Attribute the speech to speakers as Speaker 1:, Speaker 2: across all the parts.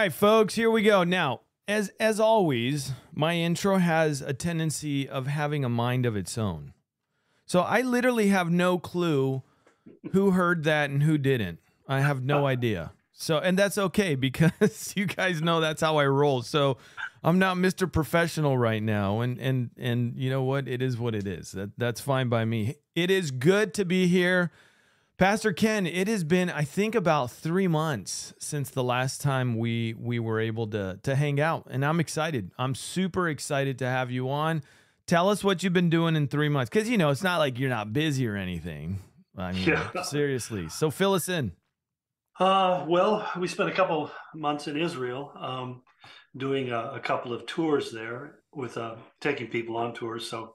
Speaker 1: right, folks, here we go. Now, as as always, my intro has a tendency of having a mind of its own. So I literally have no clue who heard that and who didn't. I have no idea. So and that's okay because you guys know that's how I roll. So I'm not Mr. Professional right now and and and you know what? It is what it is. That that's fine by me. It is good to be here. Pastor Ken, it has been I think about 3 months since the last time we we were able to to hang out and I'm excited. I'm super excited to have you on. Tell us what you've been doing in 3 months cuz you know, it's not like you're not busy or anything. I mean,
Speaker 2: Yeah.
Speaker 1: seriously. So fill us in.
Speaker 2: Uh, well, we spent a couple months in Israel, um, doing a, a couple of tours there with uh, taking people on tours. So,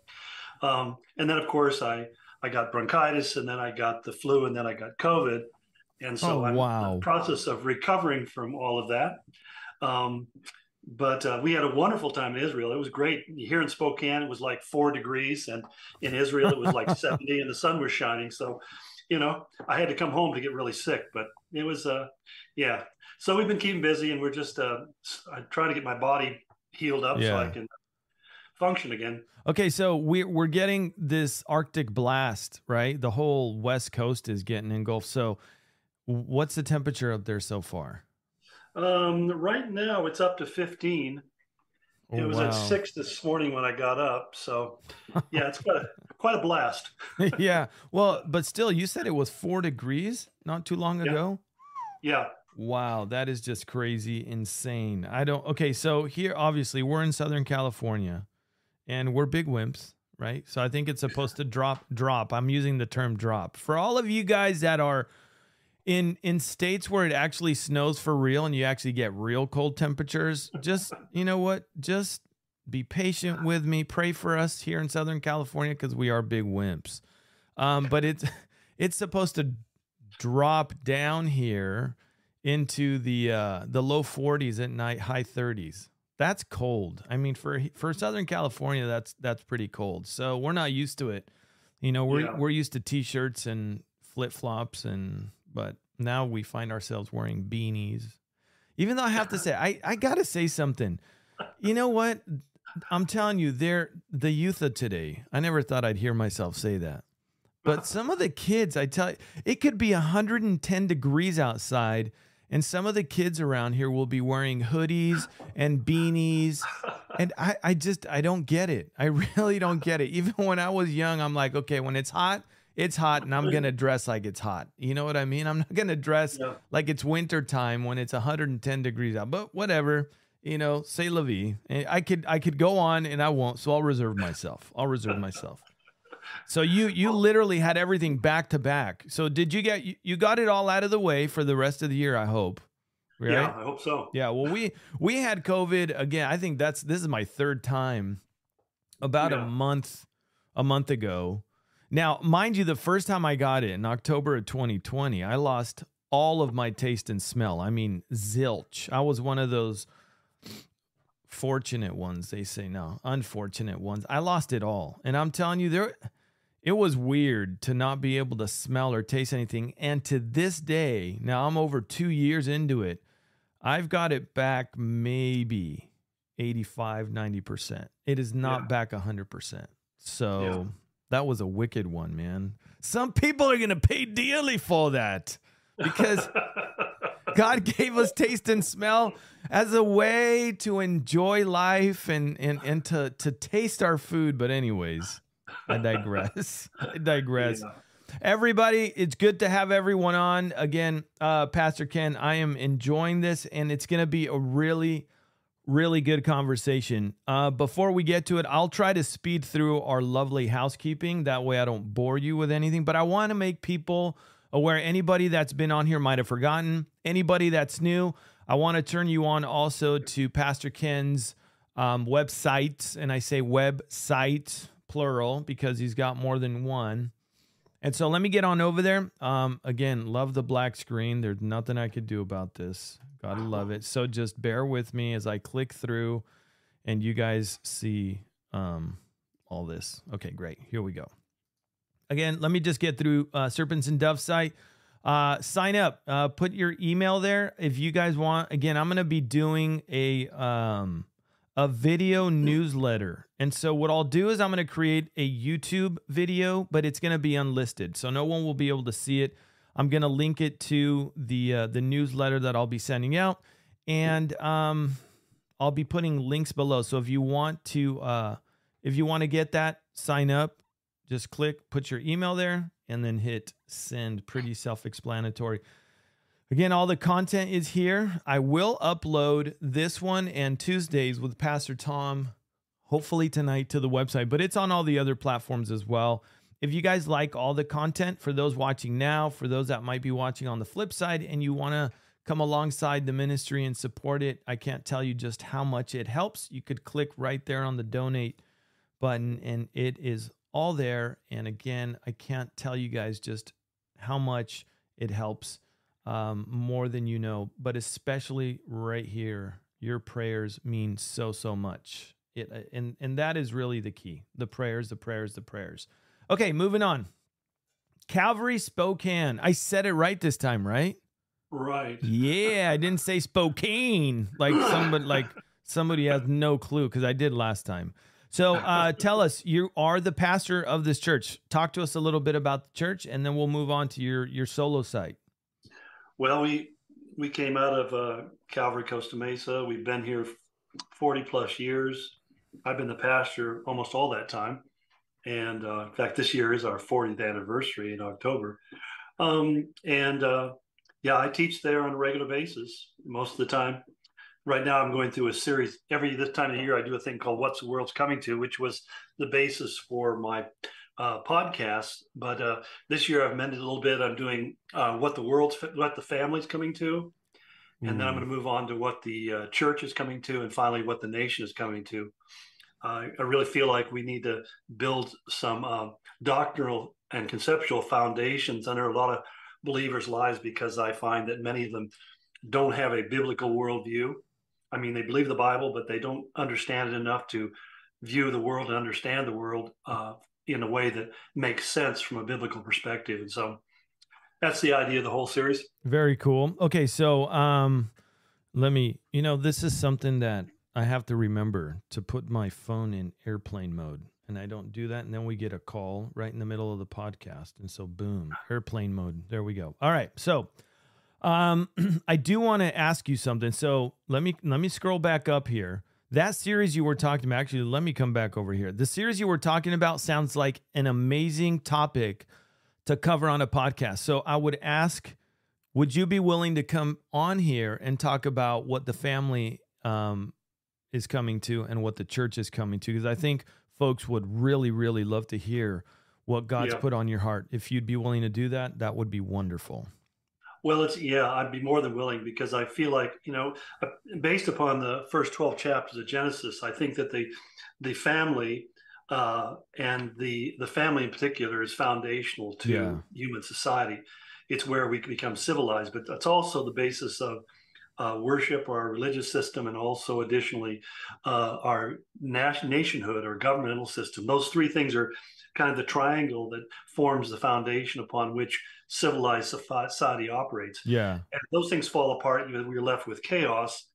Speaker 2: um, and then of course I I got bronchitis, and then I got the flu, and then I got COVID, and so
Speaker 1: Oh,
Speaker 2: I'm in
Speaker 1: wow.
Speaker 2: the process of recovering from all of that. Um, but uh, we had a wonderful time in Israel. It was great. Here in Spokane, it was like four degrees, and in Israel, it was like 70, and the sun was shining. So, you know, I had to come home to get really sick, but it was, uh, yeah. So we've been keeping busy, and we're just uh, s- I try to get my body healed up so I can function again.
Speaker 1: Okay, so we're we're getting this Arctic blast, right? The whole West Coast is getting engulfed. So, what's the temperature up there so far?
Speaker 2: Um, right now, it's up to 15.
Speaker 1: Oh,
Speaker 2: it was
Speaker 1: wow.
Speaker 2: at six this morning when I got up. So, yeah, it's quite a quite a blast.
Speaker 1: yeah. Well, but still, you said it was four degrees not too long
Speaker 2: Yeah.
Speaker 1: ago.
Speaker 2: Yeah.
Speaker 1: Wow, that is just crazy, insane. I don't. Okay, so here, obviously, we're in Southern California, and we're big wimps, right? So I think it's supposed to drop. Drop. I'm using the term drop for all of you guys that are in in states where it actually snows for real and you actually get real cold temperatures. Just you know what? Just be patient with me. Pray for us here in Southern California because we are big wimps. Um, but it's it's supposed to drop down here into the uh, the low 40s at night, high 30s. That's cold. I mean, for for Southern California, that's that's pretty cold. So we're not used to it. You know, we're
Speaker 2: Yeah.
Speaker 1: we're used to t-shirts and flip flops, and but now we find ourselves wearing beanies. Even though I have to say, I I gotta say something. You know what? I'm telling you, they're the youth of today. I never thought I'd hear myself say that. But some of the kids, I tell you, it could be 110 degrees outside, and some of the kids around here will be wearing hoodies and beanies. And I, I just, I don't get it. I really don't get it. Even when I was young, I'm like, okay, when it's hot, it's hot, and I'm gonna dress like it's hot. You know what I mean? I'm not gonna dress
Speaker 2: Yeah.
Speaker 1: like it's winter time when it's 110 degrees out. But whatever, you know, say la vie. Eh, I could, I could go on, and I won't. So I'll reserve myself. I'll reserve myself. So you you literally had everything back to back. So did you get you, got it all out of the way for the rest of the year? I hope. Right?
Speaker 2: Yeah, I hope so.
Speaker 1: Yeah. Well, we we had COVID again. I think that's this is my third time. About a month a month ago. Now, mind you, the first time I got it in October of 2020, I lost all of my taste and smell. I mean, zilch. I was one of those fortunate ones. They say no, unfortunate ones. I lost it all, and I'm telling you, there. It was weird to not be able to smell or taste anything. And to this day, now I'm over two years into it, I've got it back maybe 85, 90%. It is not
Speaker 2: Yeah.
Speaker 1: back 100%. So
Speaker 2: Yeah.
Speaker 1: that was a wicked one, man. Some people are going to pay dearly for that because God gave us taste and smell as a way to enjoy life and, and, and to, to taste our food. But, anyways, I digress. I digress.
Speaker 2: Yeah.
Speaker 1: Everybody, it's good to have everyone on. Again, uh, Pastor Ken, I am enjoying this, and it's going to be a really, really good conversation. Uh, before we get to it, I'll try to speed through our lovely housekeeping. That way, I don't bore you with anything. But I want to make people aware. Anybody that's been on here might have forgotten. Anybody that's new, I want to turn you on also to Pastor Ken's um, website, and I say website plural because he's got more than one. And so let me get on over there. Um, again, love the black screen. There's nothing I could do about this. Gotta love it. So just bear with me as I click through and you guys see um, all this. Okay, great. Here we go. Again, let me just get through uh, Serpents and Dove site. uh, sign up. Uh, put your email there if you guys want. Again, I'm going to be doing a um, a video newsletter, and so what I'll do is I'm going to create a YouTube video, but it's going to be unlisted, so no one will be able to see it. I'm going to link it to the uh, the newsletter that I'll be sending out, and um, I'll be putting links below. So if you want to uh, if you want to get that, sign up. Just click, put your email there, and then hit send. Pretty self explanatory. Again, all the content is here. I will upload this one and Tuesdays with Pastor Tom, hopefully tonight to the website, but it's on all the other platforms as well. If you guys like all the content, for those watching now, for those that might be watching on the flip side, and you want to come alongside the ministry and support it, I can't tell you just how much it helps. You could click right there on the donate button, and it is all there. And again, I can't tell you guys just how much it helps um, more than you know, but especially right here, your prayers mean so, so much. It, uh, and, and that is really the key the prayers, the prayers, the prayers. Okay, moving on. Calvary Spokane. I said it right this time, right?
Speaker 2: Right.
Speaker 1: Yeah, I didn't say Spokane like somebody like somebody has no clue because I did last time. So uh, tell us, you are the pastor of this church. Talk to us a little bit about the church, and then we'll move on to your your solo site.
Speaker 2: Well, we we came out of uh, Calvary Costa Mesa. We've been here forty plus years. I've been the pastor almost all that time, and uh, in fact, this year is our 40th anniversary in October. Um, and uh, yeah, I teach there on a regular basis most of the time right now I'm going through a series every this time of year. I do a thing called "What's the World's Coming to," which was the basis for my uh, podcast. But uh, this year I've mended a little bit. I'm doing uh, what the world's what the family's coming to, and mm. then I'm mm. going to move on to what the uh, church is coming to, and finally what the nation is coming to. I really feel like we need to build some uh, doctrinal and conceptual foundations under a lot of believers' lives because I find that many of them don't have a biblical worldview I mean, they believe the Bible, but they don't understand it enough to view the world and understand the world uh, in a way that makes sense from a biblical perspective. And so that's the idea of the whole series.
Speaker 1: Very cool. Okay, so um, let me, you know, this is something that I have to remember to put my phone in airplane mode. And I don't do that. And then we get a call right in the middle of the podcast. And so, boom, airplane mode. There we go. All right. So, um, I do want to ask you something. So let me let me scroll back up here. That series you were talking about, actually, let me come back over here. The series you were talking about sounds like an amazing topic to cover on a podcast. So I would ask, would you be willing to come on here and talk about what the family um, is coming to and what the church is coming to? Because I think folks would really, really love to hear what God's yeah. put on your heart. If you'd be willing to do that, that would be wonderful.
Speaker 2: Well, it's yeah, I'd be more than willing because I feel like you know, uh, based upon the first twelve chapters of Genesis, I think that the the family uh, and the the family in particular is foundational to yeah. human society. It's where we become civilized, but that's also the basis of uh, worship, our religious system, and also additionally uh, our nationhood or governmental system. Those three things are kind of the triangle that forms the foundation upon which civilized society operates.
Speaker 1: Yeah.
Speaker 2: And those things fall apart, we're left with chaos.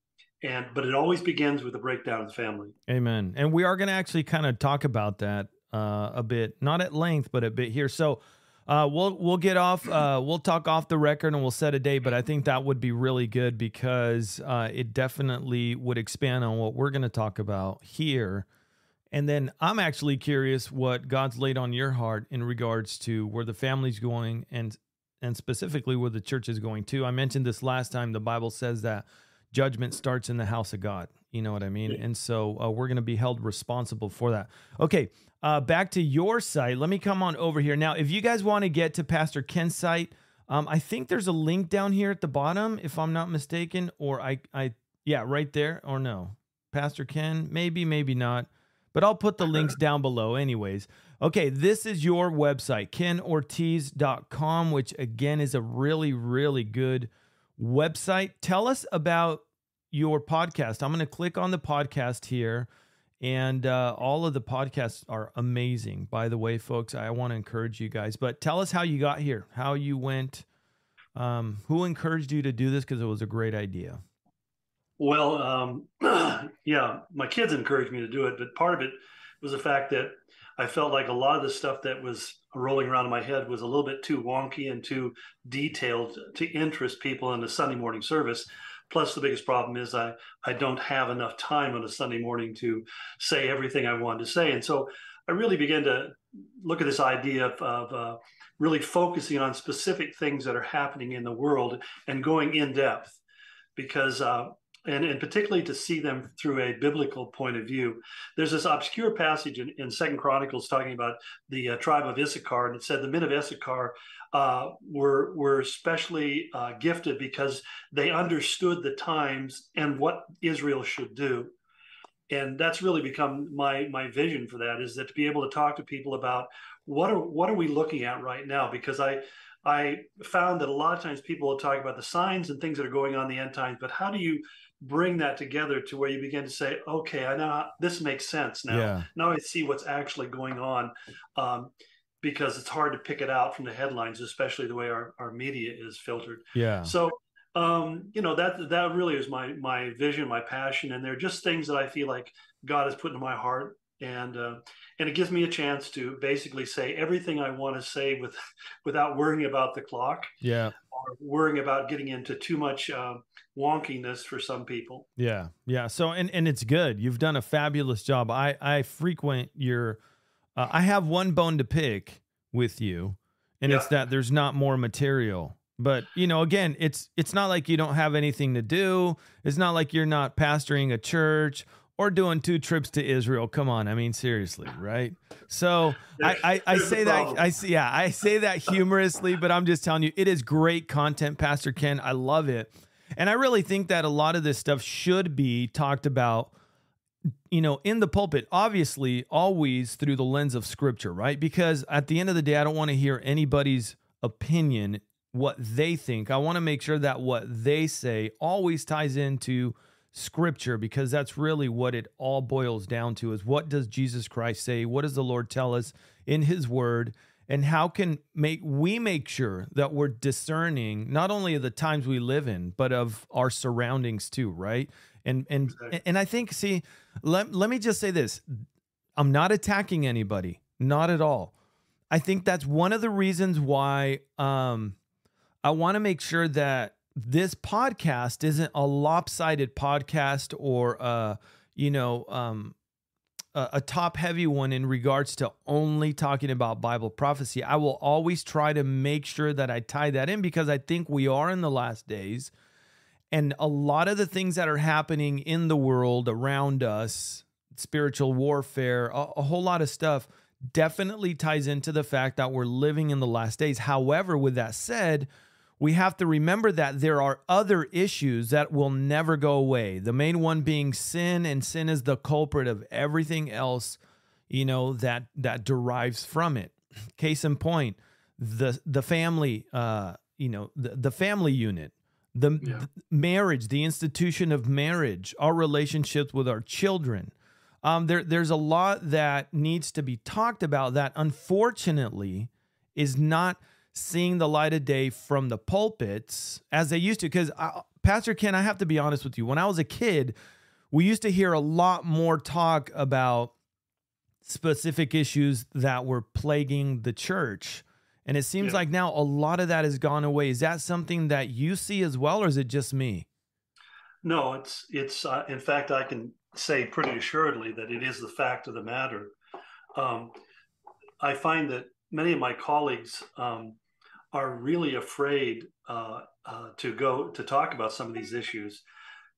Speaker 2: And but it always begins with a breakdown of the family.
Speaker 1: Amen. And we are going to actually kind of talk about that uh, a bit, not at length, but a bit here. So uh, we'll we'll get off. Uh, we'll talk off the record and we'll set a date. But I think that would be really good because uh, it definitely would expand on what we're going to talk about here and then I'm actually curious what God's laid on your heart in regards to where the family's going and and specifically where the church is going to. I mentioned this last time. The Bible says that judgment starts in the house of God. You know what I mean? And so uh, we're going to be held responsible for that. Okay, uh, back to your site. Let me come on over here. Now, if you guys want to get to Pastor Ken's site, um, I think there's a link down here at the bottom, if I'm not mistaken, or I, I, yeah, right there, or no, Pastor Ken, maybe, maybe not but I'll put the links down below anyways. Okay, this is your website, kenortiz.com, which again is a really, really good website. Tell us about your podcast. I'm going to click on the podcast here, and uh, all of the podcasts are amazing. By the way, folks, I want to encourage you guys, but tell us how you got here, how you went Um, who encouraged you to do this? Because it was a great idea.
Speaker 2: Well, um, yeah, my kids encouraged me to do it, but part of it was the fact that I felt like a lot of the stuff that was rolling around in my head was a little bit too wonky and too detailed to interest people in a Sunday morning service. Plus, the biggest problem is I, I don't have enough time on a Sunday morning to say everything I wanted to say. And so I really began to look at this idea of, of uh, really focusing on specific things that are happening in the world and going in depth because uh, and, and particularly to see them through a biblical point of view. There's this obscure passage in, in Second Chronicles talking about the uh, tribe of Issachar, and it said the men of Issachar uh, were were especially uh, gifted because they understood the times and what Israel should do. And that's really become my my vision for that is that to be able to talk to people about what are what are we looking at right now because I I found that a lot of times people will talk about the signs and things that are going on in the end times, but how do you bring that together to where you begin to say, okay, I know this makes sense now. Yeah. Now I see what's actually going on. Um, because it's hard to pick it out from the headlines, especially the way our, our media is filtered.
Speaker 1: Yeah.
Speaker 2: So, um, you know, that, that really is my, my vision, my passion. And they're just things that I feel like God has put in my heart. And, uh, and it gives me a chance to basically say everything I want to say with, without worrying about the clock.
Speaker 1: Yeah.
Speaker 2: Or worrying about getting into too much, uh, wonkiness for some people.
Speaker 1: Yeah. Yeah. So, and, and it's good. You've done a fabulous job. I, I frequent your, uh, I have one bone to pick with you, and yeah. it's that there's not more material. But you know, again, it's it's not like you don't have anything to do. It's not like you're not pastoring a church or doing two trips to Israel. Come on, I mean seriously, right? So I, I, I say that I see yeah I say that humorously, but I'm just telling you it is great content, Pastor Ken. I love it, and I really think that a lot of this stuff should be talked about you know, in the pulpit, obviously, always through the lens of scripture, right? Because at the end of the day, I don't want to hear anybody's opinion, what they think. I want to make sure that what they say always ties into scripture because that's really what it all boils down to is what does Jesus Christ say? What does the Lord tell us in his word? And how can make we make sure that we're discerning not only of the times we live in, but of our surroundings too, right? And and exactly. and I think see, let let me just say this. I'm not attacking anybody, not at all. I think that's one of the reasons why um I want to make sure that this podcast isn't a lopsided podcast or a you know um a, a top heavy one in regards to only talking about Bible prophecy. I will always try to make sure that I tie that in because I think we are in the last days and a lot of the things that are happening in the world around us, spiritual warfare, a, a, whole lot of stuff, definitely ties into the fact that we're living in the last days. However, with that said, we have to remember that there are other issues that will never go away. The main one being sin, and sin is the culprit of everything else, you know, that that derives from it. Case in point, the the family, uh, you know, the, the family unit the, yeah. the marriage, the institution of marriage, our relationships with our children. Um, there, there's a lot that needs to be talked about that unfortunately is not seeing the light of day from the pulpits as they used to. Because, Pastor Ken, I have to be honest with you. When I was a kid, we used to hear a lot more talk about specific issues that were plaguing the church. And it seems yeah. like now a lot of that has gone away. Is that something that you see as well, or is it just me?
Speaker 2: No, it's it's. Uh, in fact, I can say pretty assuredly that it is the fact of the matter. Um, I find that many of my colleagues um, are really afraid uh, uh, to go to talk about some of these issues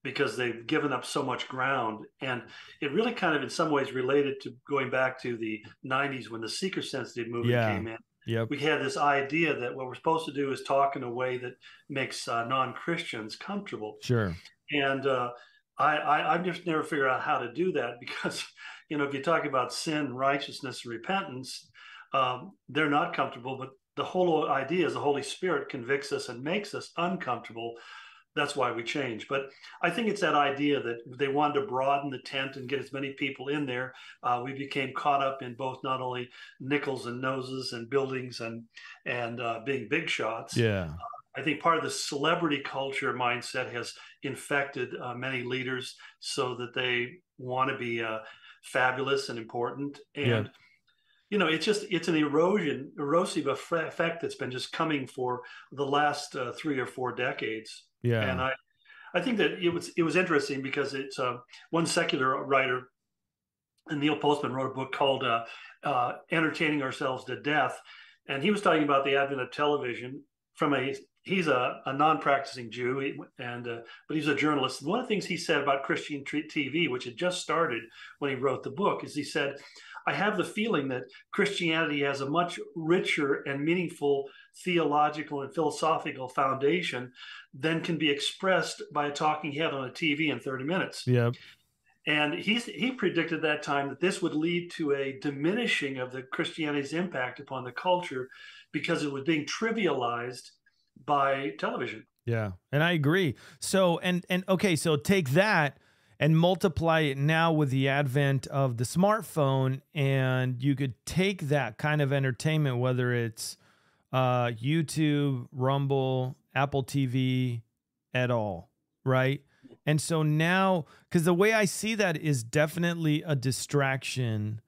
Speaker 2: because they've given up so much ground. And it really kind of, in some ways, related to going back to the 90s when the seeker sensitive movement yeah. came in
Speaker 1: Yep.
Speaker 2: We had this idea that what we're supposed to do is talk in a way that makes uh, non Christians comfortable.
Speaker 1: Sure.
Speaker 2: And uh, I, I, I've just never figured out how to do that because, you know, if you talk about sin, righteousness, and repentance, um, they're not comfortable. But the whole idea is the Holy Spirit convicts us and makes us uncomfortable that's why we change. But I think it's that idea that they wanted to broaden the tent and get as many people in there. Uh, we became caught up in both not only nickels and noses and buildings and and uh, being big shots.
Speaker 1: Yeah. Uh,
Speaker 2: I think part of the celebrity culture mindset has infected uh, many leaders so that they want to be uh, fabulous and important. And, yeah. You know, it's just, it's an erosion, erosive effect that's been just coming for the last uh, three or four decades.
Speaker 1: Yeah.
Speaker 2: And I, I think that it was, it was interesting because it's uh, one secular writer, Neil Postman wrote a book called uh, uh, Entertaining Ourselves to Death. And he was talking about the advent of television from a he's a, a non-practicing Jew, and uh, but he's a journalist. And one of the things he said about Christian TV, which had just started when he wrote the book, is he said, "I have the feeling that Christianity has a much richer and meaningful theological and philosophical foundation than can be expressed by a talking head on a TV in 30 minutes."
Speaker 1: Yeah.
Speaker 2: And he he predicted that time that this would lead to a diminishing of the Christianity's impact upon the culture because it was being trivialized by television.
Speaker 1: Yeah, and I agree. So and and okay, so take that and multiply it now with the advent of the smartphone and you could take that kind of entertainment whether it's uh YouTube, Rumble, Apple TV at all, right? And so now cuz the way I see that is definitely a distraction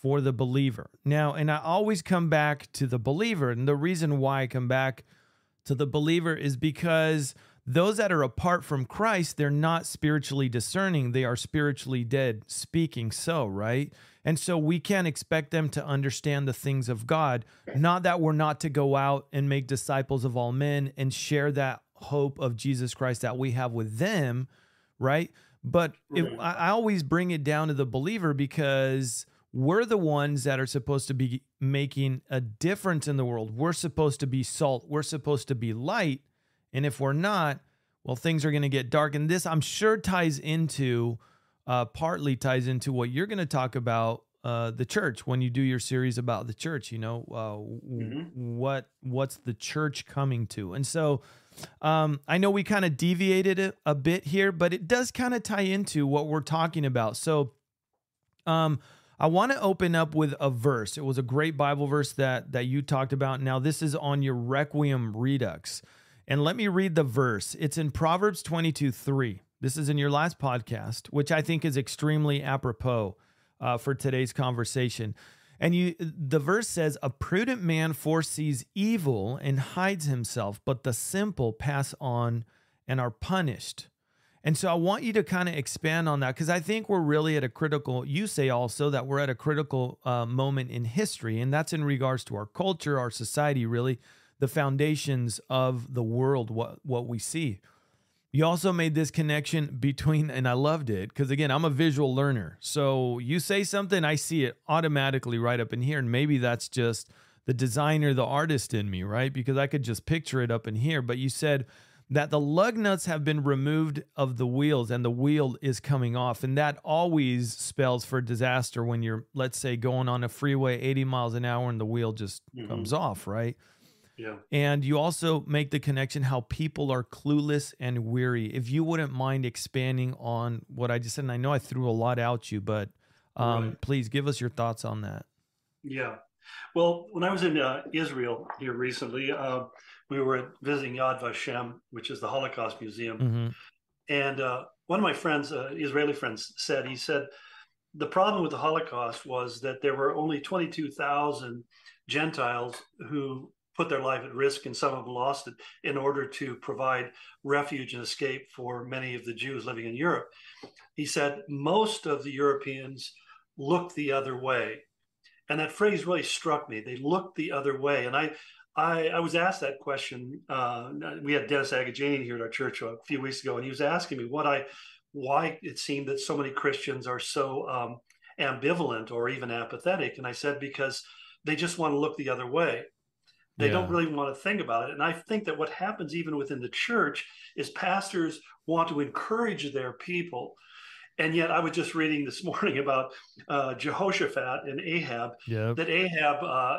Speaker 1: for the believer. Now, and I always come back to the believer and the reason why I come back to the believer is because those that are apart from Christ, they're not spiritually discerning. They are spiritually dead, speaking so, right? And so we can't expect them to understand the things of God. Not that we're not to go out and make disciples of all men and share that hope of Jesus Christ that we have with them, right? But it, I always bring it down to the believer because we're the ones that are supposed to be making a difference in the world. We're supposed to be salt. We're supposed to be light. And if we're not, well, things are going to get dark. And this, I'm sure, ties into, uh, partly ties into what you're going to talk about uh, the church when you do your series about the church. You know, uh, mm-hmm. what what's the church coming to? And so, um, I know we kind of deviated a, a bit here, but it does kind of tie into what we're talking about. So, um, I want to open up with a verse. It was a great Bible verse that that you talked about. Now this is on your Requiem Redux. And let me read the verse. It's in Proverbs 22 3. This is in your last podcast, which I think is extremely apropos uh, for today's conversation. And you, the verse says, "A prudent man foresees evil and hides himself, but the simple pass on and are punished." And so I want you to kind of expand on that because I think we're really at a critical, you say also that we're at a critical uh, moment in history, and that's in regards to our culture, our society, really, the foundations of the world, what, what we see. You also made this connection between, and I loved it because again, I'm a visual learner. So you say something, I see it automatically right up in here. And maybe that's just the designer, the artist in me, right? Because I could just picture it up in here. But you said, that the lug nuts have been removed of the wheels and the wheel is coming off. And that always spells for disaster when you're, let's say, going on a freeway 80 miles an hour and the wheel just mm-hmm. comes off, right?
Speaker 2: Yeah.
Speaker 1: And you also make the connection how people are clueless and weary. If you wouldn't mind expanding on what I just said, and I know I threw a lot out you, but um, right. please give us your thoughts on that.
Speaker 2: Yeah. Well, when I was in uh, Israel here recently, uh, we were visiting Yad Vashem, which is the Holocaust Museum. Mm-hmm. And uh, one of my friends, uh, Israeli friends, said, he said, the problem with the Holocaust was that there were only 22,000 Gentiles who put their life at risk and some of them lost it in order to provide refuge and escape for many of the Jews living in Europe. He said most of the Europeans looked the other way. And that phrase really struck me. They looked the other way. And I, I, I was asked that question. Uh, we had Dennis Agajanian here at our church a few weeks ago, and he was asking me what I, why it seemed that so many Christians are so um, ambivalent or even apathetic. And I said because they just want to look the other way. They yeah. don't really want to think about it. And I think that what happens even within the church is pastors want to encourage their people. And yet, I was just reading this morning about uh, Jehoshaphat and Ahab.
Speaker 1: Yep.
Speaker 2: That Ahab, uh,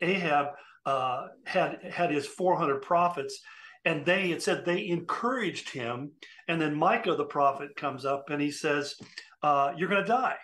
Speaker 2: Ahab uh, had had his 400 prophets, and they had said they encouraged him. And then Micah the prophet comes up and he says, uh, "You're going to die."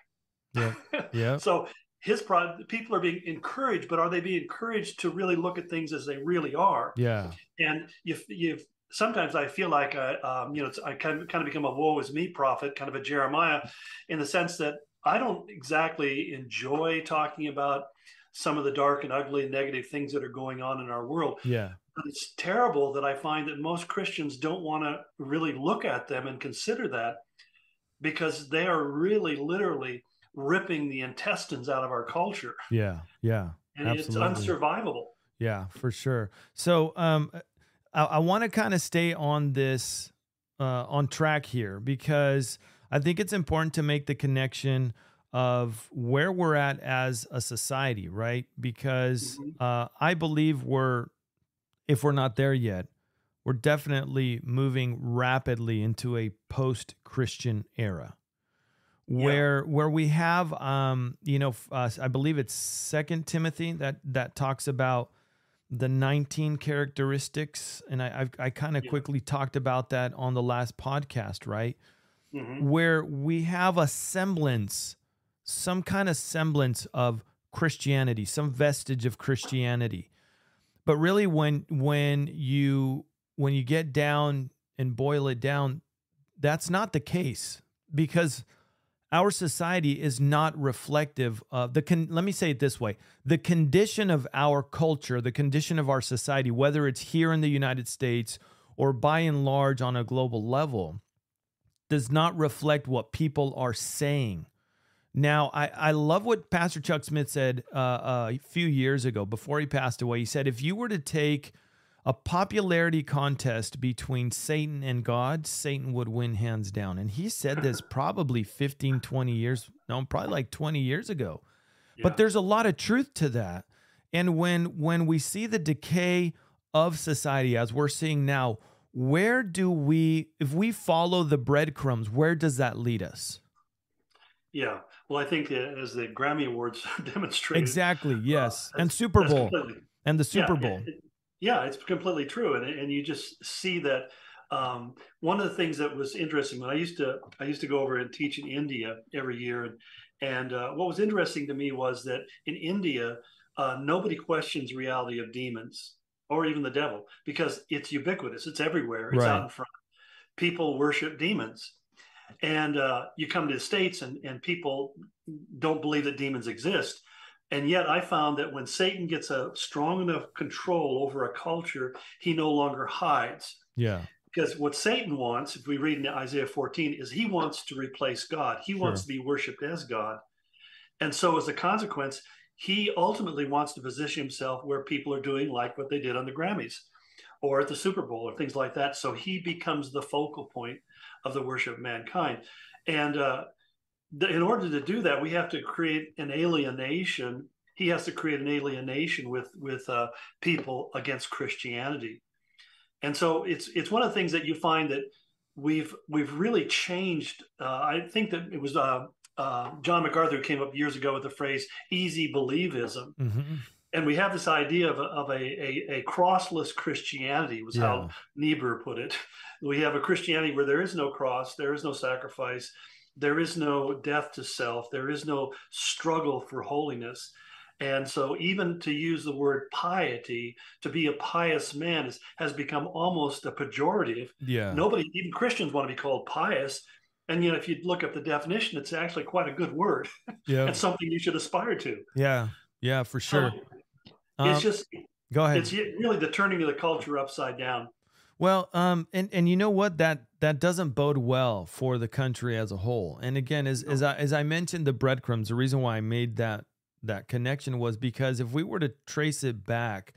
Speaker 1: Yeah. Yeah.
Speaker 2: so his pro people are being encouraged, but are they being encouraged to really look at things as they really are?
Speaker 1: Yeah.
Speaker 2: And if you you sometimes I feel like I um, you know I kind of, kind of become a woe is me prophet, kind of a Jeremiah, in the sense that I don't exactly enjoy talking about some of the dark and ugly and negative things that are going on in our world.
Speaker 1: Yeah.
Speaker 2: But it's terrible that I find that most Christians don't want to really look at them and consider that because they are really literally ripping the intestines out of our culture.
Speaker 1: Yeah. Yeah.
Speaker 2: And
Speaker 1: absolutely.
Speaker 2: it's unsurvivable.
Speaker 1: Yeah, for sure. So um I, I want to kind of stay on this uh on track here because I think it's important to make the connection of where we're at as a society, right? Because
Speaker 2: Mhm.
Speaker 1: uh, I believe we're, if we're not there yet, we're definitely moving rapidly into a post-Christian era, where where we have, um, you know, uh, I believe it's Second Timothy that that talks about the 19 characteristics, and I I've, I kind of
Speaker 2: Yeah.
Speaker 1: quickly talked about that on the last podcast, right?
Speaker 2: Mhm.
Speaker 1: where we have a semblance, some kind of semblance of Christianity, some vestige of Christianity. But really when when you when you get down and boil it down, that's not the case because our society is not reflective of the con- let me say it this way the condition of our culture the condition of our society whether it's here in the united states or by and large on a global level does not reflect what people are saying. Now, I, I love what Pastor Chuck Smith said uh, a few years ago before he passed away. He said, if you were to take a popularity contest between Satan and God, Satan would win hands down. And he said this probably 15, 20 years, no, probably like 20 years ago.
Speaker 2: Yeah.
Speaker 1: But there's a lot of truth to that. And when when we see the decay of society as we're seeing now, where do we if we follow the breadcrumbs, where does that lead us?
Speaker 2: Yeah. Well, I think as the Grammy Awards demonstrated,
Speaker 1: Exactly. Uh, yes. and Super Bowl and the Super
Speaker 2: yeah,
Speaker 1: Bowl.
Speaker 2: it- yeah, it's completely true, and and you just see that. Um, one of the things that was interesting when I used to I used to go over and teach in India every year, and and uh, what was interesting to me was that in India, uh, nobody questions reality of demons or even the devil because it's ubiquitous, it's everywhere, it's
Speaker 1: Right.
Speaker 2: out in front. People worship demons, and uh, you come to the states and and people don't believe that demons exist. And yet, I found that when Satan gets a strong enough control over a culture, he no longer hides.
Speaker 1: Yeah.
Speaker 2: Because what Satan wants, if we read in Isaiah 14, is he wants to replace God. He wants to be worshiped as God. And so, as a consequence, he ultimately wants to position himself where people are doing like what they did on the Grammys or at the Super Bowl or things like that. So he becomes the focal point of the worship of mankind. And uh, in order to do that, we have to create an alienation. He has to create an alienation with with uh, people against Christianity. And so it's it's one of the things that you find that we've we've really changed. Uh, I think that it was uh, uh, John MacArthur who came up years ago with the phrase "easy believism,"
Speaker 1: hmm
Speaker 2: and we have this idea of a, of a, a, a crossless Christianity was
Speaker 1: Yeah.
Speaker 2: how Niebuhr put it. We have a Christianity where there is no cross, there is no sacrifice, there is no death to self, there is no struggle for holiness. And so, even to use the word piety, to be a pious man, is, has become almost a pejorative.
Speaker 1: Yeah.
Speaker 2: Nobody, even Christians, want to be called pious. And yet, if you look up the definition, it's actually quite a good word
Speaker 1: Yeah.
Speaker 2: and something you should aspire to.
Speaker 1: Yeah. Yeah, for sure.
Speaker 2: So,
Speaker 1: Um,
Speaker 2: it's just
Speaker 1: go ahead.
Speaker 2: it's really the turning of the culture upside down.
Speaker 1: Well, um, and and you know what that that doesn't bode well for the country as a whole. And again, as as I as I mentioned the breadcrumbs, the reason why I made that that connection was because if we were to trace it back,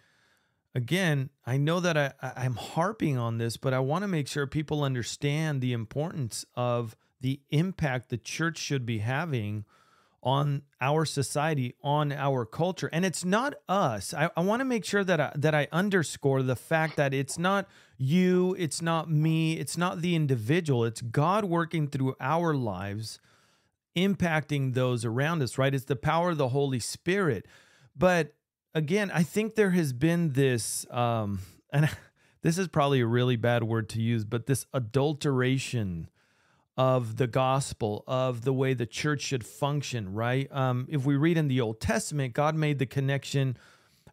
Speaker 1: again, I know that I I- I'm harping on this, but I want to make sure people understand the importance of the impact the church should be having on our society, on our culture. And it's not us. I, I want to make sure that I, that I underscore the fact that it's not you, it's not me, it's not the individual. It's God working through our lives, impacting those around us, right? It's the power of the Holy Spirit. But again, I think there has been this, um, and this is probably a really bad word to use, but this adulteration of the gospel, of the way the church should function, right? Um, if we read in the Old Testament, God made the connection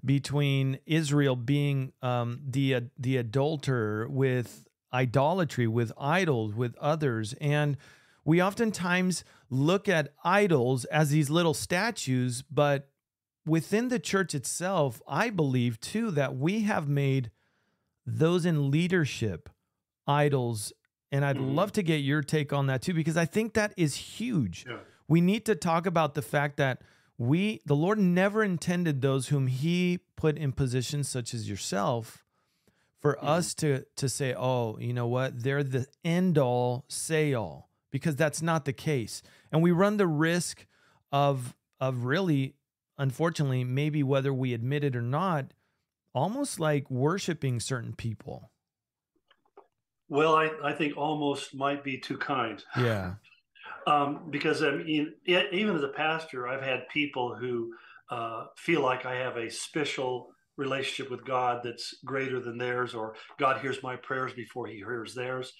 Speaker 1: between Israel being um, the the adulterer with idolatry, with idols, with others, and we oftentimes look at idols as these little statues, but within the church itself, I believe too that we have made those in leadership idols. And I'd
Speaker 2: Mhm.
Speaker 1: love to get your take on that too, because I think that is huge.
Speaker 2: Yeah.
Speaker 1: We need to talk about the fact that we, the Lord never intended those whom He put in positions such as yourself for
Speaker 2: Mhm.
Speaker 1: us to to say, oh, you know what, they're the end all, say all, because that's not the case. And we run the risk of of really, unfortunately, maybe whether we admit it or not, almost like worshiping certain people.
Speaker 2: Well, I, I think almost might be too kind.
Speaker 1: Yeah.
Speaker 2: um, because I mean, even as a pastor, I've had people who uh, feel like I have a special relationship with God that's greater than theirs, or God hears my prayers before He hears theirs,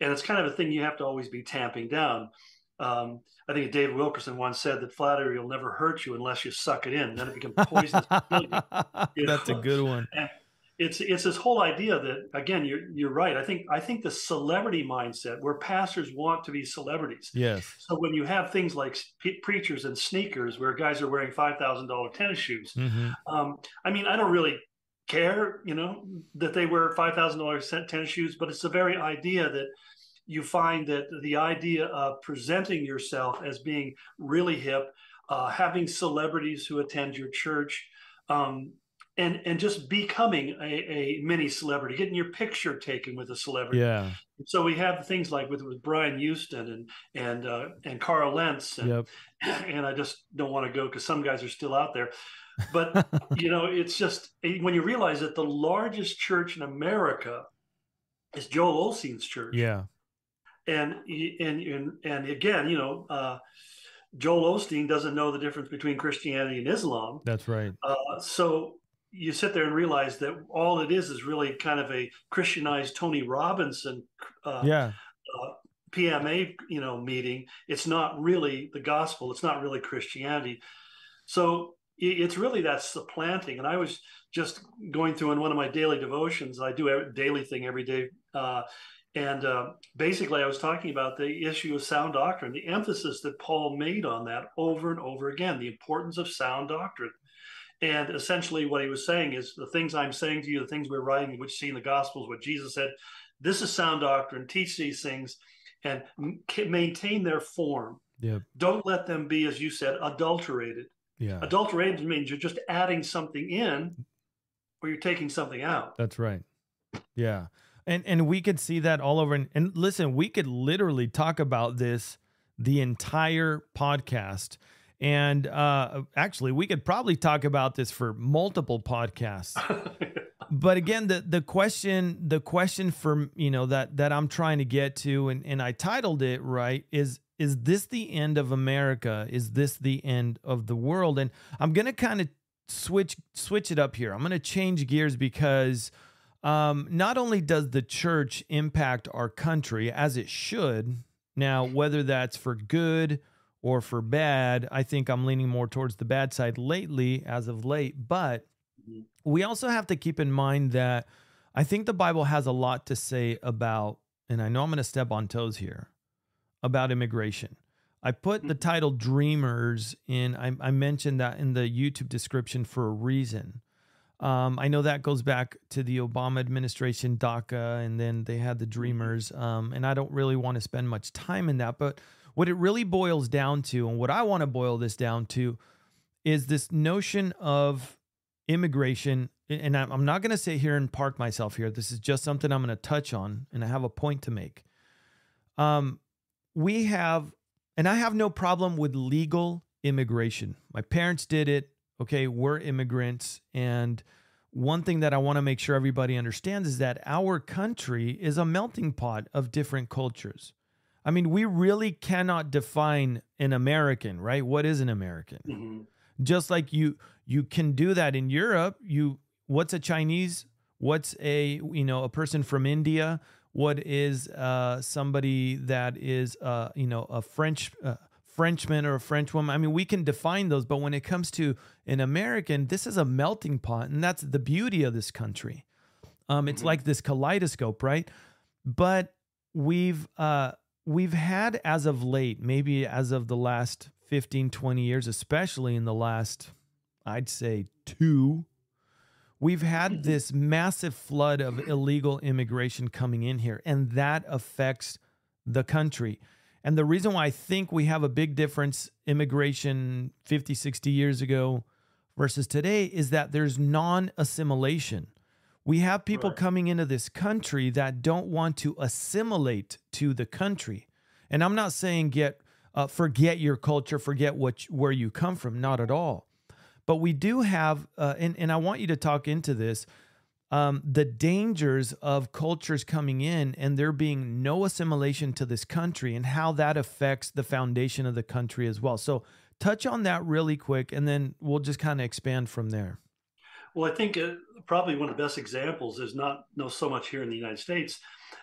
Speaker 2: and it's kind of a thing you have to always be tamping down. Um, I think David Wilkerson once said that flattery will never hurt you unless you suck it in. Then it becomes poisonous. kill you.
Speaker 1: That's a good one.
Speaker 2: It's it's this whole idea that again you're you're right. I think i think the celebrity mindset where pastors want to be celebrities.
Speaker 1: Yes.
Speaker 2: so when you have things like preachers and sneakers where guys are wearing $5000 tennis shoes
Speaker 1: hmm
Speaker 2: um, i mean i don't really care you know that they wear $5000 tennis shoes but it's the very idea that you find that the idea of presenting yourself as being really hip uh, having celebrities who attend your church um, and and just becoming a, a mini celebrity, getting your picture taken with a celebrity.
Speaker 1: Yeah.
Speaker 2: So we have things like with with Brian Houston and and uh, and Carl Lentz, and,
Speaker 1: Yep.
Speaker 2: and I just don't want to go because some guys are still out there. But you know, it's just when you realize that the largest church in America is Joel Osteen's church,
Speaker 1: yeah.
Speaker 2: and and and and again, you know. Uh, Joel Osteen doesn't know the difference between Christianity and Islam.
Speaker 1: That's right.
Speaker 2: Uh, so you sit there and realize that all it is is really kind of a Christianized Tony Robinson uh,
Speaker 1: Yeah.
Speaker 2: PMA, you know, meeting. It's not really the gospel. It's not really Christianity. So it's really that supplanting. And I was just going through in one of my daily devotions. I do a daily thing every day. Uh, and uh, basically, I was talking about the issue of sound doctrine, the emphasis that Paul made on that over and over again, the importance of sound doctrine. And essentially, what he was saying is the things I'm saying to you, the things we're writing, which see in the Gospels, what Jesus said, this is sound doctrine. Teach these things and maintain their form.
Speaker 1: Yep.
Speaker 2: Don't let them be, as you said, adulterated.
Speaker 1: Yeah.
Speaker 2: Adulterated means you're just adding something in or you're taking something out.
Speaker 1: That's right. Yeah. And and we could see that all over and, and listen, we could literally talk about this the entire podcast. And uh actually we could probably talk about this for multiple podcasts. but again, the the question the question for you know that that I'm trying to get to and and I titled it right is is this the end of America? Is this the end of the world? And I'm going to kind of switch switch it up here. I'm going to change gears because um, not only does the church impact our country as it should, now whether that's for good or for bad, I think I'm leaning more towards the bad side lately, as of late. But
Speaker 2: Mhm.
Speaker 1: we also have to keep in mind that I think the Bible has a lot to say about, and I know I'm going to step on toes here, about immigration. I put the
Speaker 2: Mhm.
Speaker 1: title Dreamers in, I, I mentioned that in the YouTube description for a reason. Um, I know that goes back to the Obama administration, DACA, and then they had the Dreamers. Um, and I don't really want to spend much time in that. But what it really boils down to, and what I want to boil this down to, is this notion of immigration. And I'm not going to sit here and park myself here. This is just something I'm going to touch on, and I have a point to make. Um, we have, and I have no problem with legal immigration. My parents did it. Okay, we're immigrants. And one thing that I want to make sure everybody understands is that our country is a melting pot of different cultures. I mean, we really cannot define an American, right? What is an American?
Speaker 2: Mhm.
Speaker 1: just like you you can do that in Europe you what's a Chinese what's a you know a person from India what is uh, somebody that is, uh, you know, a French uh, Frenchman or a French woman. I mean, we can define those, but when it comes to an American, this is a melting pot, and that's the beauty of this country. Um, it's mm-hmm. like this kaleidoscope, right? But we've uh, we've had as of late, maybe as of the last 15, 20 years, especially in the last, I'd say two, we've had mm-hmm. this massive flood of illegal immigration coming in here, and that affects the country. And the reason why I think we have a big difference immigration 50, 60 years ago versus today is that there's non assimilation. We have people right. coming into this country that don't want to assimilate to the country. And I'm not saying get uh, forget your culture, forget what where you come from, not at all. But we do have, uh, and and I want you to talk into this, um, the dangers of cultures coming in and there being no assimilation to this country, and how that affects the foundation of the country as well. So touch on that really quick, and then we'll just kind of expand from there.
Speaker 2: Well, I think uh, probably one of the best examples is not no so much here in the United States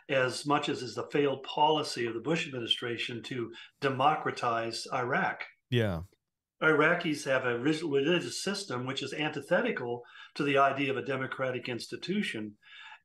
Speaker 2: as much as is the failed policy of the Bush administration to democratize Iraq.
Speaker 1: Yeah.
Speaker 2: Iraqis have a religious system which is antithetical to the idea of a democratic institution.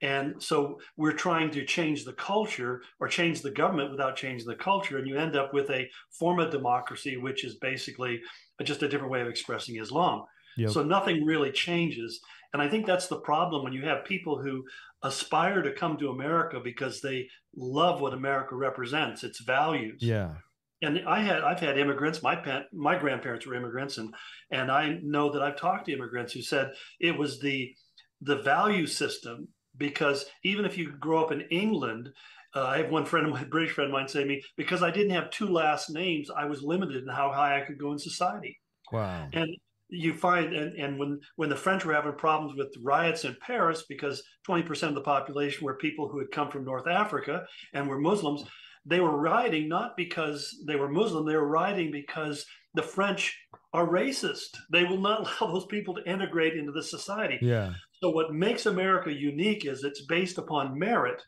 Speaker 2: And so we're trying to change the culture or change the government without changing the culture. And you end up with a form of democracy, which is basically just a different way of expressing Islam. Yep. So nothing really changes. And I think that's the problem when you have people who aspire to come to America because they love what America represents, its values.
Speaker 1: Yeah.
Speaker 2: And I had I've had immigrants. My pa- my grandparents were immigrants, and and I know that I've talked to immigrants who said it was the the value system because even if you grow up in England, uh, I have one friend of my British friend of mine say to me because I didn't have two last names, I was limited in how high I could go in society.
Speaker 1: Wow.
Speaker 2: And you find and, and when when the french were having problems with riots in paris because 20% of the population were people who had come from north africa and were muslims they were rioting not because they were muslim they were rioting because the french are racist. They will not allow those people to integrate into the society.
Speaker 1: Yeah.
Speaker 2: So what makes america unique is it's based upon merit.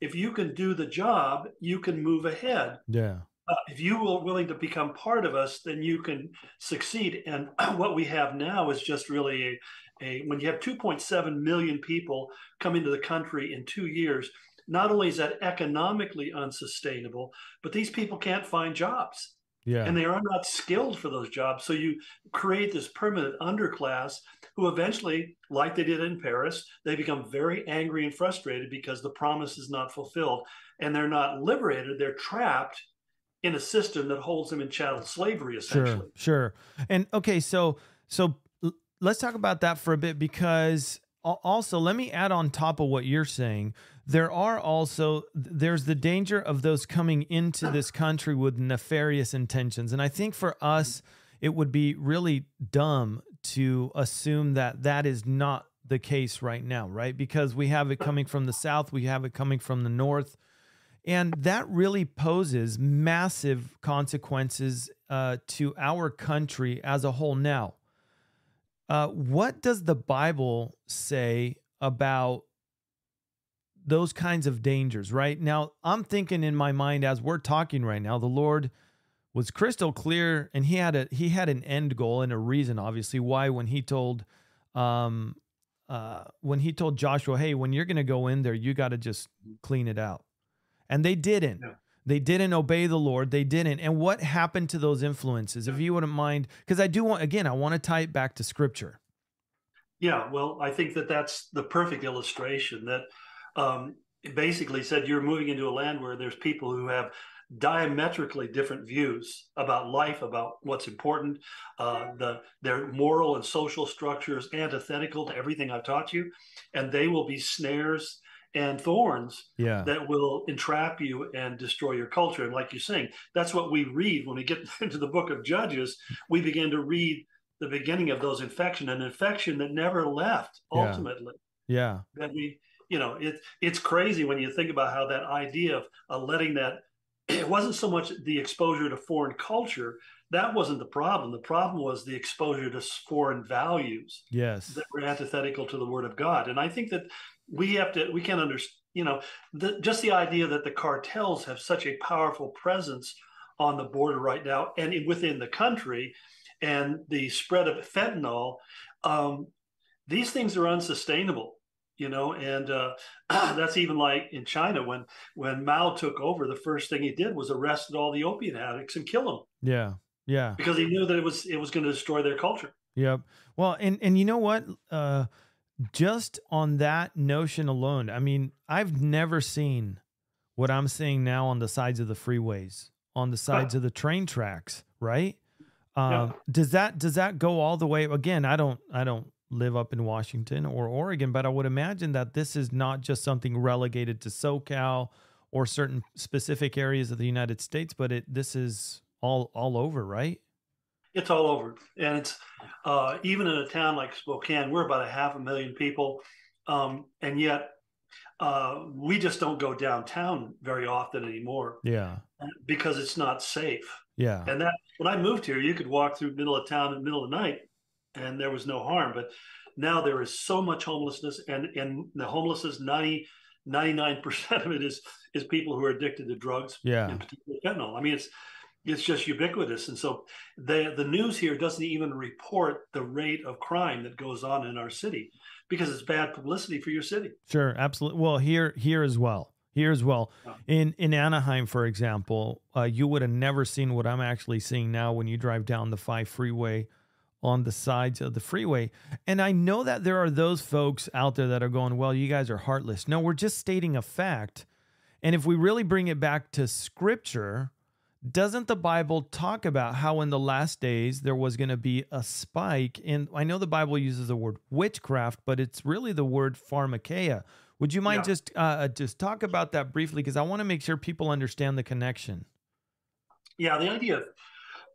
Speaker 2: If you can do the job you can move ahead.
Speaker 1: Yeah
Speaker 2: uh, if you are willing to become part of us, then you can succeed. And what we have now is just really a, a when you have 2.7 million people come into the country in two years, not only is that economically unsustainable, but these people can't find jobs.
Speaker 1: Yeah.
Speaker 2: And they are not skilled for those jobs. So you create this permanent underclass who eventually, like they did in Paris, they become very angry and frustrated because the promise is not fulfilled. And they're not liberated, they're trapped in a system that holds them in chattel slavery essentially.
Speaker 1: sure. Sure and okay so so let's talk about that for a bit because also let me add on top of what you're saying. There are also there's the danger of those coming into this country with nefarious intentions. And i think for us it would be really dumb to assume that that is not the case right now right? Because we have it coming from the south we have it coming from the north and that really poses massive consequences uh, to our country as a whole. Now, uh, what does the Bible say about those kinds of dangers, right? Now, I'm thinking in my mind as we're talking right now, the Lord was crystal clear and he had a he had an end goal and a reason obviously why when he told um uh when he told Joshua, "Hey, when you're going to go in there, you got to just clean it out." And they didn't. They didn't obey the Lord. They didn't. And what happened to those influences? If you wouldn't mind, because I do want, again, I want to tie it back to scripture.
Speaker 2: Yeah, well, I think that that's the perfect illustration that um, basically said you're moving into a land where there's people who have diametrically different views about life, about what's important. Uh, the their moral and social structure is antithetical to everything I've taught you, and they will be snares and thorns
Speaker 1: yeah.
Speaker 2: that will entrap you and destroy your culture. And like you're saying, that's what we read when we get into the book of Judges. We begin to read the beginning of those infection, an infection that never left ultimately.
Speaker 1: Yeah.
Speaker 2: That we, you know, it it's crazy when you think about how that idea of uh, letting that it wasn't so much the exposure to foreign culture that wasn't the problem the problem was the exposure to foreign values
Speaker 1: yes
Speaker 2: that were antithetical to the word of god and i think that we have to we can't understand you know, the, just the idea that the cartels have such a powerful presence on the border right now and within the country, and the spread of fentanyl, um, these things are unsustainable. You know, and uh, that's even like in China when when Mao took over, the first thing he did was arrested all the opiate addicts and kill them.
Speaker 1: Yeah, yeah,
Speaker 2: because he knew that it was it was going to destroy their culture.
Speaker 1: Yep. Well, and and you know what? Uh, just on that notion alone, I mean, I've never seen what I'm seeing now on the sides of the freeways, on the sides huh. of the train tracks, right? Um, yeah. Does that does that go all the way? Again, I don't I don't live up in Washington or Oregon, but I would imagine that this is not just something relegated to SoCal or certain specific areas of the United States, but it this is all all over, right?
Speaker 2: It's all over, and it's uh, even in a town like Spokane, we're about a half a million people, um, and yet uh, we just don't go downtown very often anymore.
Speaker 1: Yeah,
Speaker 2: because it's not safe.
Speaker 1: Yeah,
Speaker 2: and that when I moved here, you could walk through middle of town in the middle of the night, and there was no harm. But now there is so much homelessness, and and the homelessness 90 99% of it is is people who are addicted to drugs
Speaker 1: yeah
Speaker 2: in particular fentanyl i mean it's it's just ubiquitous. And so the the news here doesn't even report the rate of crime that goes on in our city because it's bad publicity for your city.
Speaker 1: Sure, absolutely. Well, here here as well. Here as well. In in Anaheim, for example, uh, you would have never seen what I'm actually seeing now when you drive down the five freeway on the sides of the freeway. And I know that there are those folks out there that are going, well, you guys are heartless. No, we're just stating a fact. And if we really bring it back to scripture, doesn't the Bible talk about how in the last days there was going to be a spike in I know the Bible uses the word witchcraft, but it's really the word pharmakeia. Would you mind yeah. just uh, uh just talk about that briefly because I want to make sure people understand the connection.
Speaker 2: Yeah, the idea of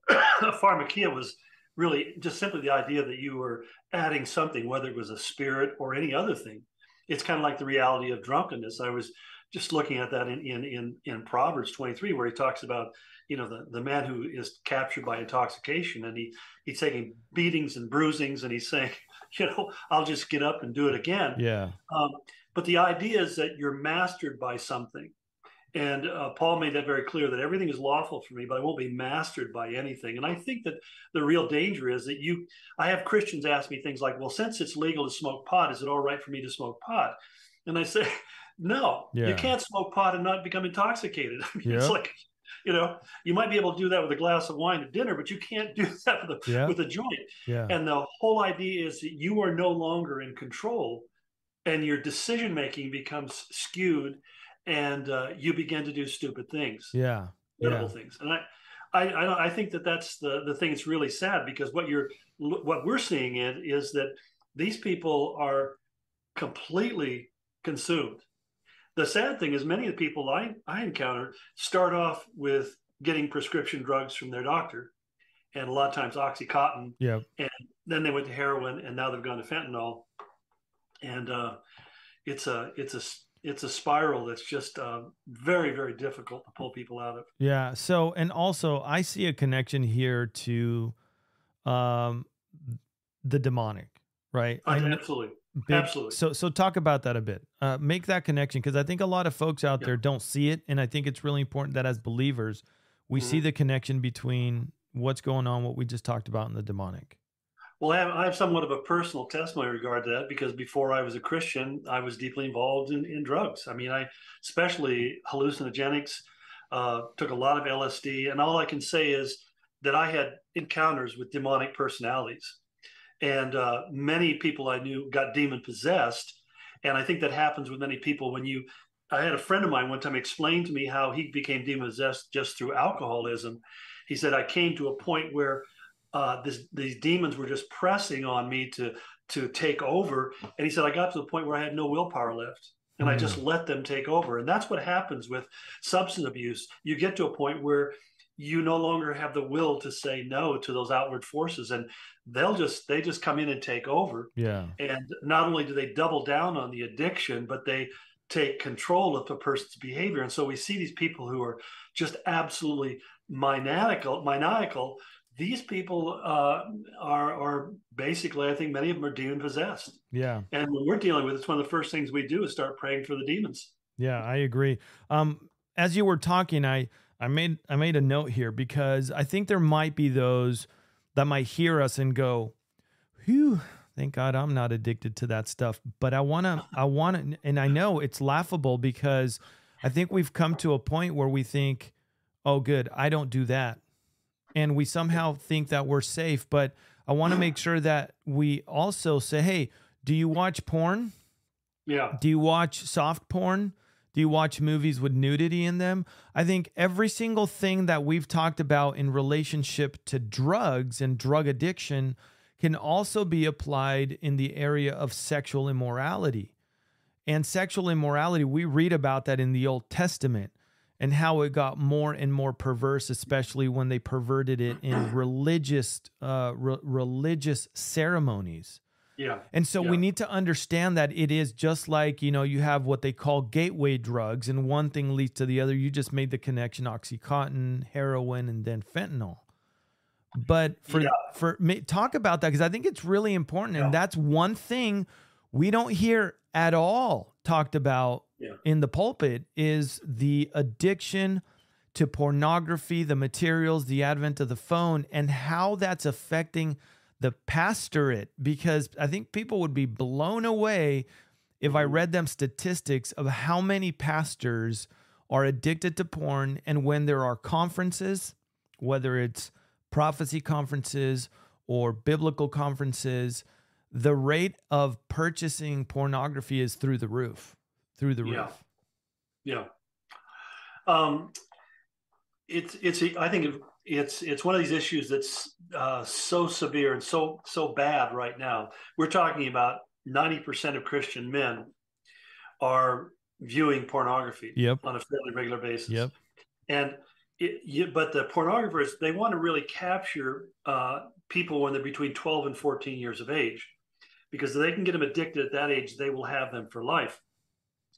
Speaker 2: pharmakeia was really just simply the idea that you were adding something, whether it was a spirit or any other thing. It's kind of like the reality of drunkenness. I was just looking at that in in in, in Proverbs 23, where he talks about you know the, the man who is captured by intoxication and he he's taking beatings and bruisings and he's saying you know i'll just get up and do it again.
Speaker 1: Yeah.
Speaker 2: Um, but the idea is that you're mastered by something. And uh, paul made that very clear that everything is lawful for me but i won't be mastered by anything. And i think that the real danger is that you i have christians ask me things like well since it's legal to smoke pot is it all right for me to smoke pot? And i say no. Yeah. you can't smoke pot and not become intoxicated. I mean, it's like you know, you might be able to do that with a glass of wine at dinner, but you can't do that with a yeah. with a joint.
Speaker 1: Yeah.
Speaker 2: And the whole idea is that you are no longer in control, and your decision making becomes skewed, and uh, you begin to do stupid things.
Speaker 1: Yeah.
Speaker 2: Terrible yeah. things. And I, I, I think that that's the the thing that's really sad because what you're what we're seeing in is that these people are completely consumed the sad thing is many of the people I, I encounter start off with getting prescription drugs from their doctor and a lot of times oxycontin.
Speaker 1: Yeah
Speaker 2: and then they went to heroin and now they've gone to fentanyl. And uh, it's a it's a it's a spiral that's just uh, very very difficult to pull people out of.
Speaker 1: Yeah. So and also i see a connection here to um the demonic right?
Speaker 2: Uh, absolutely Big, Absolutely.
Speaker 1: So, so talk about that a bit. Uh, make that connection because I think a lot of folks out yeah. there don't see it, and I think it's really important that as believers, we mm-hmm. see the connection between what's going on, what we just talked about, in the demonic.
Speaker 2: Well, I have, I have somewhat of a personal testimony regard to that because before I was a Christian, I was deeply involved in, in drugs. I mean, I especially hallucinogenics, uh, took a lot of LSD, and all I can say is that I had encounters with demonic personalities and uh, many people I knew got demon possessed. And I think that happens with many people when you. I had a friend of mine one time explain to me how he became demon possessed just through alcoholism. He said I came to a point where uh, this, these demons were just pressing on me to to take over, and he said I got to the point where I had no willpower left and I just mm. let them take over. And that's what happens with substance abuse. You get to a point where you no longer have the will to say no to those outward forces. And they'll just they just come in and take over.
Speaker 1: Yeah.
Speaker 2: And not only do they double down on the addiction but they take control of the person's behavior. And so we see these people who are just absolutely maniacal maniacal. These people uh, are are basically i think many of them are demon possessed.
Speaker 1: Yeah.
Speaker 2: And when we're dealing with it, it's one of the first things we do is start praying for the demons.
Speaker 1: Yeah, I agree. Um, as you were talking, I I made I made a note here because I think there might be those that might hear us and go, "Whew, thank God I'm not addicted to that stuff." But I want to I want to and I know it's laughable because I think we've come to a point where we think, "Oh good, I don't do that." And we somehow think that we're safe, but I want to make sure that we also say, "Hey, do you watch porn?"
Speaker 2: Yeah.
Speaker 1: Do you watch soft porn? Do you watch movies with nudity in them? I think every single thing that we've talked about in relationship to drugs and drug addiction can also be applied in the area of sexual immorality. And sexual immorality, we read about that in the Old Testament and how it got more and more perverse, especially when they perverted it in religious uh, re- religious ceremonies.
Speaker 2: Yeah.
Speaker 1: And so
Speaker 2: Yeah.
Speaker 1: we need to understand that it is just like, you know, you have what they call gateway drugs, and one thing leads to the other. You just made the connection Oxycontin, heroin, and then fentanyl. But for,
Speaker 2: Yeah.
Speaker 1: for talk about that because I think it's really important.
Speaker 2: Yeah.
Speaker 1: And that's one thing we don't hear at all talked about in the pulpit is the addiction to pornography, the materials, the advent of the phone, and how that's affecting the pastorate. Because I think people would be blown away if I read them statistics of how many pastors are addicted to porn. And when there are conferences, whether it's prophecy conferences or biblical conferences, the rate of purchasing pornography is through the roof. Through the
Speaker 2: Yeah.
Speaker 1: roof.
Speaker 2: Yeah. Um, it's it's I think it's it's one of these issues that's uh, so severe and so so bad right now. We're talking about ninety percent of Christian men are viewing pornography
Speaker 1: Yep.
Speaker 2: on a fairly regular basis.
Speaker 1: Yep.
Speaker 2: And it, you, but the pornographers they want to really capture uh, people when they're between twelve and fourteen years of age, because if they can get them addicted at that age, they will have them for life.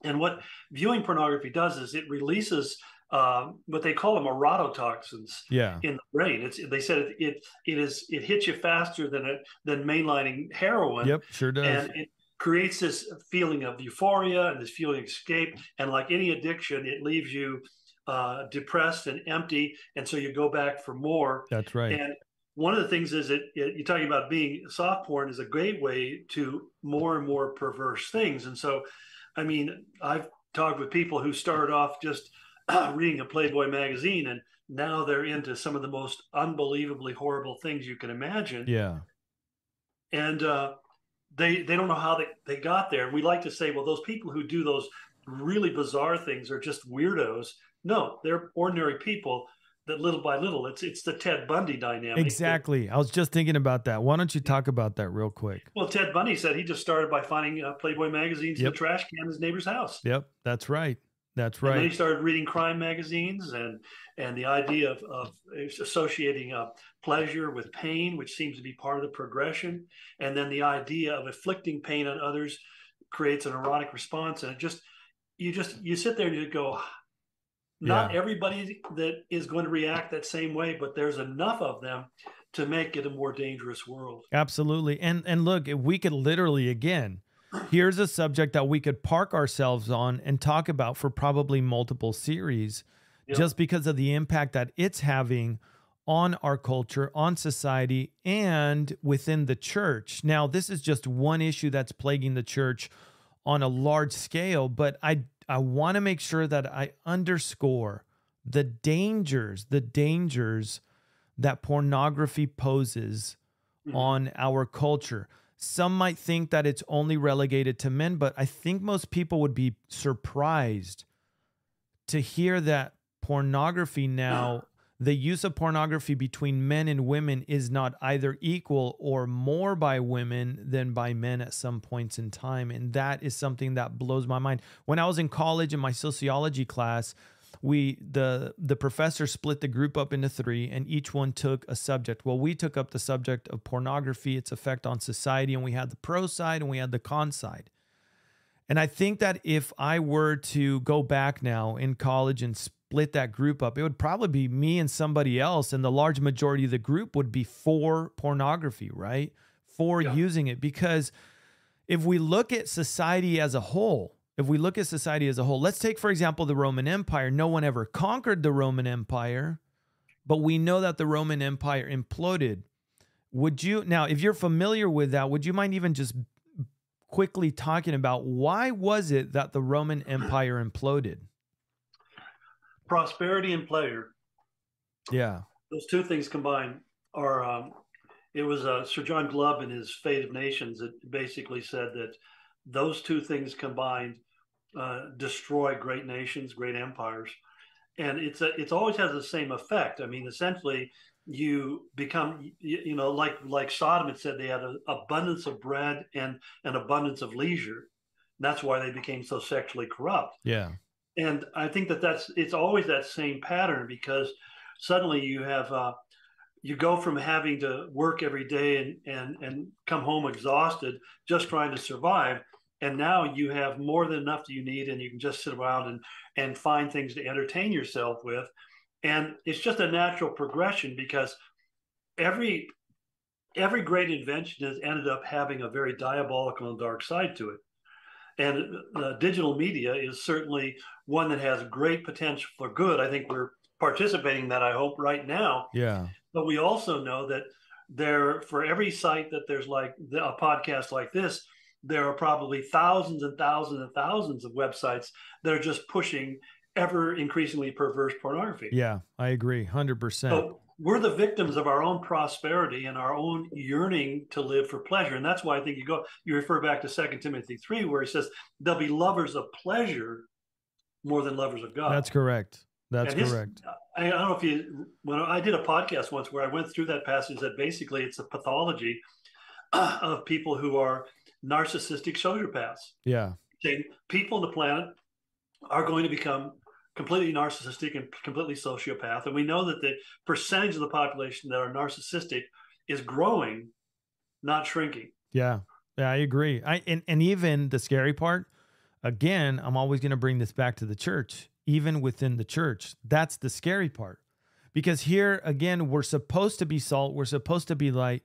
Speaker 2: And what viewing pornography does is it releases uh, what they call them erototoxins
Speaker 1: Yeah.
Speaker 2: in the brain. It's they said it it, it is it hits you faster than it than mainlining heroin,
Speaker 1: Yep. Sure does.
Speaker 2: and it creates this feeling of euphoria and this feeling of escape. And like any addiction, it leaves you uh, depressed and empty, and so you go back for more.
Speaker 1: That's right.
Speaker 2: And one of the things is that it, you're talking about being soft porn is a gateway to more and more perverse things. And so, I mean, I've talked with people who started off just reading a Playboy magazine and now they're into some of the most unbelievably horrible things you can imagine.
Speaker 1: yeah.
Speaker 2: And uh, they they don't know how they, they got there. We like to say, well, those people who do those really bizarre things are just weirdos. No, they're ordinary people that little by little, it's it's the Ted Bundy dynamic.
Speaker 1: Exactly. I was just thinking about that. Why don't you talk about that real quick?
Speaker 2: Well, Ted Bundy said he just started by finding uh, Playboy magazines in
Speaker 1: Yep.
Speaker 2: the trash can in his neighbor's house.
Speaker 1: Yep. That's right. That's right.
Speaker 2: And then he started reading crime magazines and and the idea of, of associating uh, pleasure with pain, which seems to be part of the progression, and then the idea of inflicting pain on others creates an erotic response, and it just you just you sit there and you go. Not
Speaker 1: Yeah.
Speaker 2: everybody that is going to react that same way, but there's enough of them to make it a more dangerous world.
Speaker 1: Absolutely. And and look, if we could literally again, here's a subject that we could park ourselves on and talk about for probably multiple series
Speaker 2: Yep.
Speaker 1: just because of the impact that it's having on our culture, on society, and within the church. Now, this is just one issue that's plaguing the church on a large scale, but I I want to make sure that I underscore the dangers, the dangers that pornography poses
Speaker 2: Mhm.
Speaker 1: on our culture. Some might think that it's only relegated to men, but I think most people would be surprised to hear that pornography now, the use of pornography between men and women is not either equal or more by women than by men at some points in time. And that is something that blows my mind. When I was in college in my sociology class, we the the professor split the group up into three and each one took a subject. Well we took up the subject of pornography its effect on society and we had the pro side and we had the con side. And i think that if i were to go back now in college and split that group up it would probably be me and somebody else and the large majority of the group would be for pornography right? For
Speaker 2: Yeah.
Speaker 1: using it. Because if we look at society as a whole if we look at society as a whole, let's take, for example, the Roman Empire. No one ever conquered the Roman Empire, but we know that the Roman Empire imploded. Would you, now, if you're familiar with that, would you mind even just quickly talking about why was it that the Roman Empire imploded?
Speaker 2: Prosperity and pleasure.
Speaker 1: Yeah.
Speaker 2: Those two things combined are, um, it was uh, Sir John Glubb in his Fate of Nations that basically said that those two things combined uh, destroy great nations, great empires, and it's a, it's always has the same effect. I mean, essentially, you become you, you know like like Sodom had said they had an abundance of bread and an abundance of leisure. That's why they became so sexually corrupt.
Speaker 1: Yeah,
Speaker 2: and I think that that's it's always that same pattern because suddenly you have. Uh, you go from having to work every day and, and, and come home exhausted just trying to survive and now you have more than enough that you need and you can just sit around and and find things to entertain yourself with. And it's just a natural progression because every every great invention has ended up having a very diabolical and dark side to it. And uh, digital media is certainly one that has great potential for good. I think we're participating in that i hope right now.
Speaker 1: Yeah.
Speaker 2: But we also know that there for every site that there's like a podcast like this there are probably thousands and thousands and thousands of websites that are just pushing ever increasingly perverse pornography.
Speaker 1: Yeah, I agree, hundred percent.
Speaker 2: So we're the victims of our own prosperity and our own yearning to live for pleasure, and that's why I think you go you refer back to Second Timothy three, where he says they'll be lovers of pleasure more than lovers of God.
Speaker 1: That's correct. That's
Speaker 2: his,
Speaker 1: correct.
Speaker 2: Uh, I, I don't know if you when I did a podcast once where I went through that passage that basically it's a pathology of people who are narcissistic sociopaths.
Speaker 1: Yeah.
Speaker 2: Saying people on the planet are going to become completely narcissistic and completely sociopath. And we know that the percentage of the population that are narcissistic is growing, not shrinking.
Speaker 1: Yeah. Yeah, I agree. I and, and even the scary part, again, I'm always going to bring this back to the church, even within the church. That's the scary part. Because here again, we're supposed to be salt, we're supposed to be light,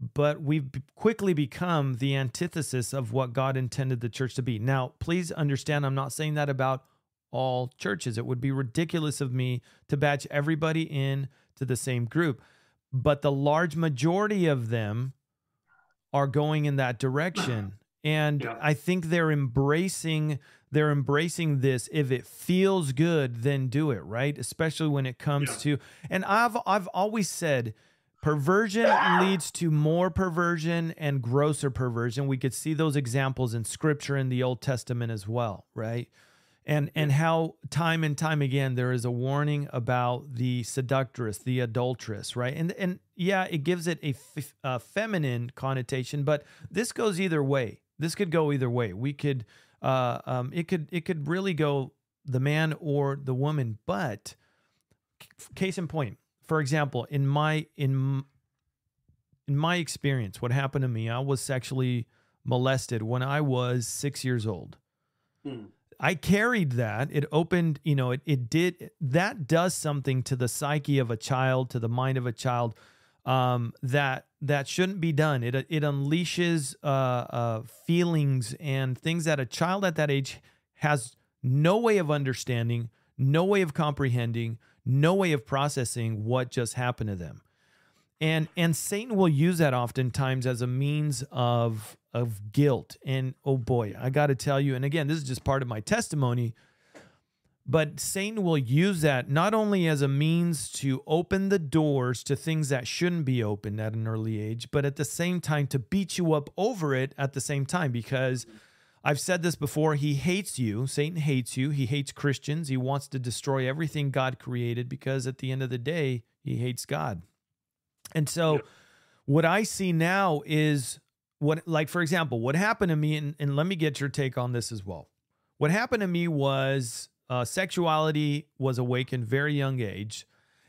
Speaker 1: but we've quickly become the antithesis of what God intended the church to be. Now, please understand, I'm not saying that about all churches. It would be ridiculous of me to batch everybody in to the same group, but the large majority of them are going in that direction. And yeah. I think they're embracing they're embracing this if it feels good then do it, right? Especially when it comes yeah. to and I've I've always said Perversion leads to more perversion and grosser perversion. We could see those examples in scripture in the Old Testament as well, right? And and how time and time again there is a warning about the seductress, the adulteress, right? And and yeah, it gives it a, f- a feminine connotation, but this goes either way. This could go either way. We could uh, um, it could it could really go the man or the woman. But case in point, for example, in my in in my experience, what happened to me, I was sexually molested when I was six years old. Hmm. I carried that. It opened, you know, it, it did, that does something to the psyche of a child, to the mind of a child um, that that shouldn't be done. It, it unleashes uh, uh, feelings and things that a child at that age has no way of understanding, no way of comprehending, no way of processing what just happened to them. And and Satan will use that oftentimes as a means of of guilt. And oh boy, I got to tell you and again, this is just part of my testimony, but Satan will use that not only as a means to open the doors to things that shouldn't be opened at an early age, but at the same time to beat you up over it at the same time because I've said this before. He hates you. Satan hates you. He hates Christians. He wants to destroy everything God created because at the end of the day, he hates God. And so, yeah. what I see now is what, like, for example, what happened to me, and, and let me get your take on this as well. What happened to me was uh, sexuality was awakened very young age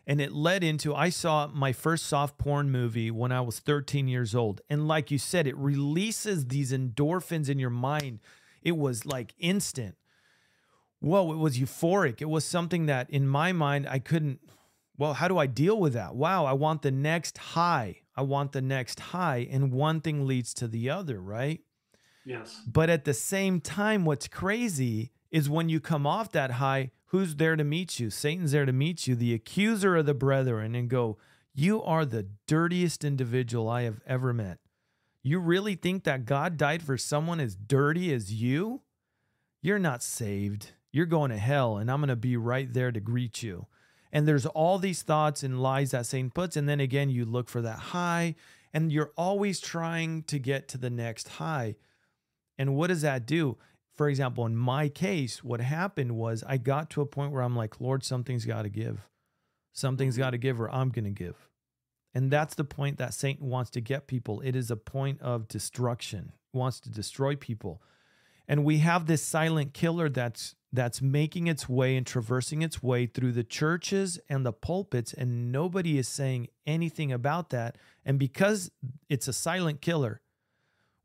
Speaker 1: and it led into I saw my first soft porn movie when I was 13 years old. And like you said, it releases these endorphins in your mind. It was like instant. Whoa, it was euphoric. It was something that in my mind I couldn't well, how do I deal with that? Wow, I want the next high. I want the next high and one thing leads to the other, right?
Speaker 2: Yes.
Speaker 1: But at the same time, what's crazy is when you come off that high, who's there to meet you? Satan's there to meet you, the accuser of the brethren, and go, You are the dirtiest individual I have ever met. You really think that God died for someone as dirty as you? You're not saved. You're going to hell, and I'm going to be right there to greet you. And there's all these thoughts and lies that Satan puts. And then again, you look for that high, and you're always trying to get to the next high. And what does that do? For example, in my case, what happened was I got to a point where I'm like, Lord, something's got to give. Something's mm-hmm. got to give, or I'm going to give. And that's the point that Satan wants to get people. It is a point of destruction, wants to destroy people. And we have this silent killer that's that's making its way and traversing its way through the churches and the pulpits and nobody is saying anything about that. And because it's a silent killer,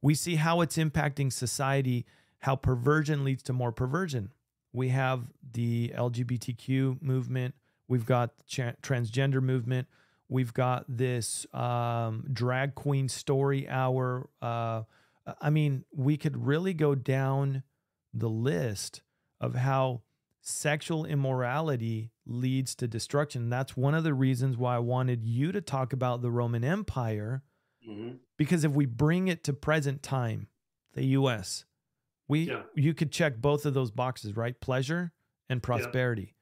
Speaker 1: we see how it's impacting society, how perversion leads to more perversion. We have the LGBTQ movement, we've got the transgender movement, we've got this um, drag queen story hour. Uh, I mean, we could really go down the list of how sexual immorality leads to destruction. That's one of the reasons why I wanted you to talk about the Roman Empire Mm-hmm. Because if we bring it to present time, the US, we yeah. you could check both of those boxes, right? Pleasure and prosperity.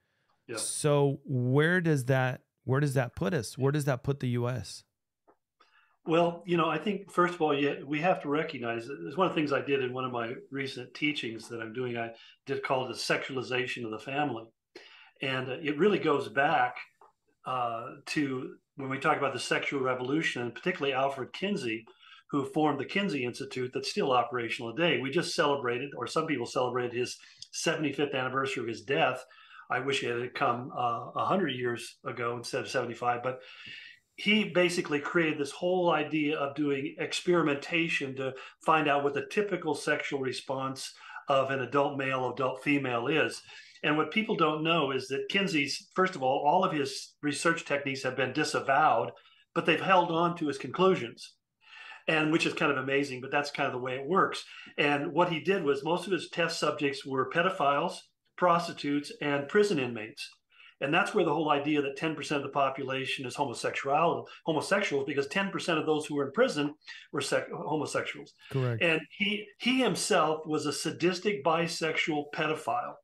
Speaker 1: Yeah. yeah. So where does that where does that put us? Where does that put the US?
Speaker 2: Well, you know, I think first of all, yeah, we have to recognize it's one of the things I did in one of my recent teachings that I'm doing. I did call it the sexualization of the family, and it really goes back uh, to when we talk about the sexual revolution, and particularly Alfred Kinsey, who formed the Kinsey Institute that's still operational today. We just celebrated, or some people celebrated his 75th anniversary of his death. I wish it had come uh, 100 years ago instead of 75, but he basically created this whole idea of doing experimentation to find out what the typical sexual response of an adult male, adult female is. And what people don't know is that Kinsey's, first of all, all of his research techniques have been disavowed, but they've held on to his conclusions. And which is kind of amazing, but that's kind of the way it works. And what he did was most of his test subjects were pedophiles, prostitutes, and prison inmates. And that's where the whole idea that 10% of the population is homosexual, homosexuals, because 10% of those who were in prison were sec- homosexuals.
Speaker 1: Correct.
Speaker 2: And he he himself was a sadistic bisexual pedophile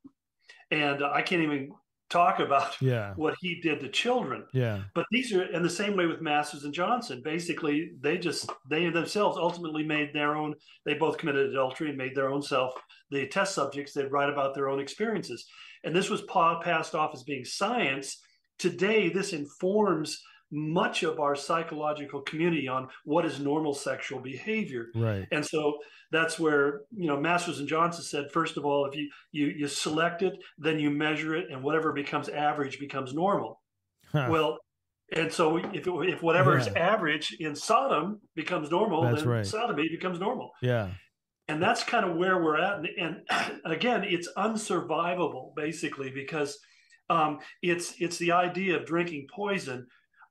Speaker 2: and I can't even talk about
Speaker 1: yeah.
Speaker 2: what he did to children.
Speaker 1: Yeah.
Speaker 2: But these are in the same way with Masters and Johnson. Basically, they just they themselves ultimately made their own. They both committed adultery and made their own self the test subjects. They'd write about their own experiences, and this was passed off as being science. Today, this informs much of our psychological community on what is normal sexual behavior.
Speaker 1: Right.
Speaker 2: And so that's where, you know, Masters and Johnson said, first of all, if you you you select it, then you measure it, and whatever becomes average becomes normal. Huh. Well, and so if it, if whatever yeah. is average in Sodom becomes normal, that's then right. sodomy becomes normal.
Speaker 1: Yeah.
Speaker 2: And that's kind of where we're at. And, and again, it's unsurvivable basically because um, it's it's the idea of drinking poison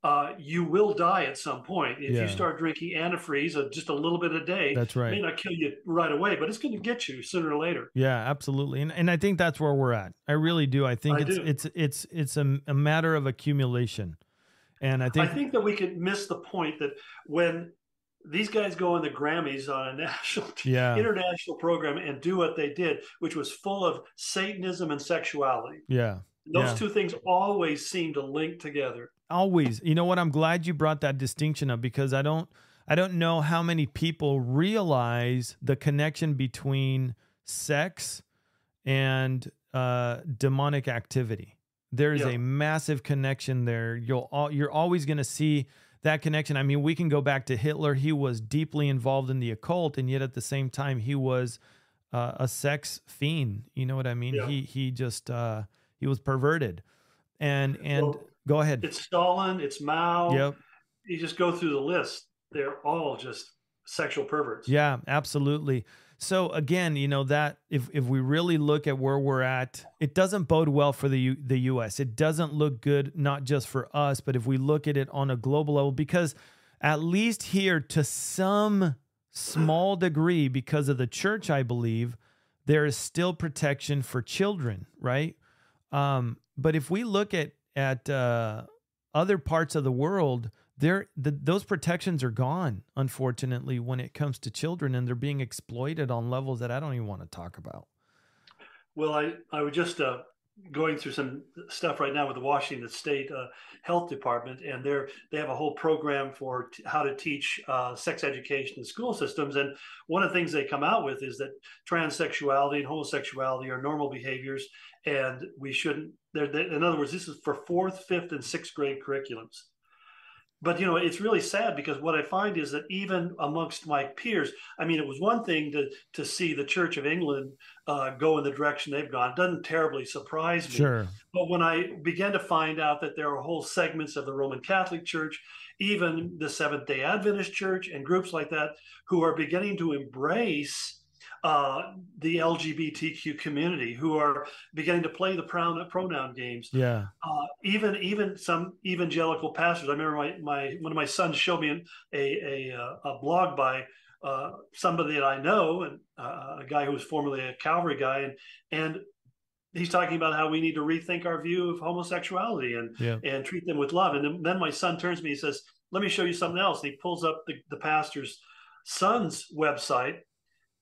Speaker 2: uh, you will die at some point. If yeah. you start drinking antifreeze uh, just a little bit a day,
Speaker 1: that's right.
Speaker 2: It may not kill you right away, but it's going to get you sooner or later.
Speaker 1: Yeah, absolutely. And and I think that's where we're at. I really do. I think I it's, do. it's it's it's a, a matter of accumulation. And I think
Speaker 2: I think that we could miss the point that when these guys go in the Grammys on a national,
Speaker 1: yeah.
Speaker 2: international program and do what they did, which was full of Satanism and sexuality.
Speaker 1: Yeah.
Speaker 2: Those
Speaker 1: yeah.
Speaker 2: two things always seem to link together
Speaker 1: always. You know what? I'm glad you brought that distinction up because i don't i don't know how many people realize the connection between sex and uh, demonic activity. There is yeah. a massive connection there. You'll all, you're always going to see that connection. I mean we can go back to hitler. He was deeply involved in the occult and yet at the same time he was uh, a sex fiend. You know what i mean? Yeah. he he just uh, he was perverted. And and well, Go ahead.
Speaker 2: It's Stalin. It's Mao.
Speaker 1: Yep.
Speaker 2: You just go through the list. They're all just sexual perverts.
Speaker 1: Yeah, absolutely. So again, you know that if if we really look at where we're at, it doesn't bode well for the U, the US. It doesn't look good not just for us, but if we look at it on a global level because at least here to some small degree, because of the church, I believe, there is still protection for children, right? Um, but if we look at at uh, other parts of the world, there the, those protections are gone. Unfortunately, when it comes to children, and they're being exploited on levels that I don't even want to talk about.
Speaker 2: Well, I I would just uh, going through some stuff right now with the Washington State uh, Health Department, and they're they have a whole program for t- how to teach uh, sex education in school systems. And one of the things they come out with is that transsexuality and homosexuality are normal behaviors, and we shouldn't. They're, they, in other words, this is for fourth, fifth, and sixth grade curriculums. But you know it's really sad because what i find is that even amongst my peers i mean it was one thing to to see the church of england uh, go in the direction they've gone. It doesn't terribly surprise me.
Speaker 1: Sure.
Speaker 2: But when i began to find out that there are whole segments of the roman catholic church even the seventh day adventist church and groups like that who are beginning to embrace uh, the LGBTQ community who are beginning to play the pronoun, pronoun games.
Speaker 1: Yeah.
Speaker 2: Uh, even even some evangelical pastors. I remember my, my one of my sons showed me a a, a blog by uh, somebody that I know and uh, a guy who was formerly a Calvary guy and and he's talking about how we need to rethink our view of homosexuality and yeah. and treat them with love. And then, then my son turns to me and says, "Let me show you something else." And he pulls up the, the pastor's son's website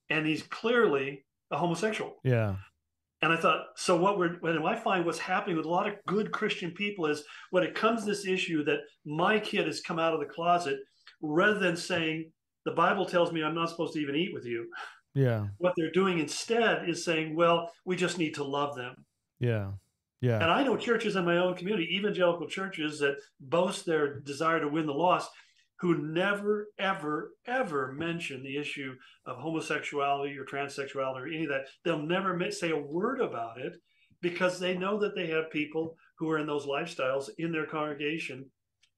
Speaker 2: and he's clearly a homosexual.
Speaker 1: Yeah.
Speaker 2: And I thought, so what we're when I find what's happening with a lot of good Christian people is when it comes to this issue that my kid has come out of the closet, rather than saying the Bible tells me I'm not supposed to even eat with you.
Speaker 1: Yeah.
Speaker 2: What they're doing instead is saying, well, we just need to love them.
Speaker 1: Yeah. Yeah.
Speaker 2: And I know churches in my own community, evangelical churches that boast their desire to win the lost, who never, ever, ever mention the issue of homosexuality or transsexuality or any of that. They'll never say a word about it because they know that they have people who are in those lifestyles in their congregation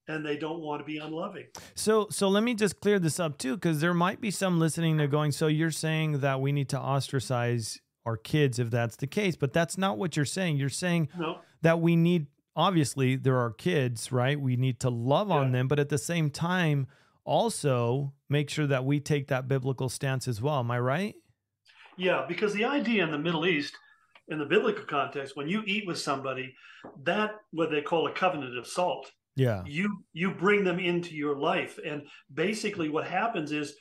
Speaker 2: and they don't want to be unloving.
Speaker 1: So so let me just clear this up too cuz there might be some listening that going so you're saying that we need to ostracize our kids if that's the case, but that's not what you're saying. You're saying
Speaker 2: no.
Speaker 1: that we need obviously there are kids, right? We need to love yeah. on them, but at the same time, also make sure that we take that biblical stance as well. Am I right?
Speaker 2: Yeah, because the idea in the Middle East, in the biblical context, when you eat with somebody, that what they call a covenant of salt.
Speaker 1: Yeah.
Speaker 2: You you bring them into your life. And basically what happens is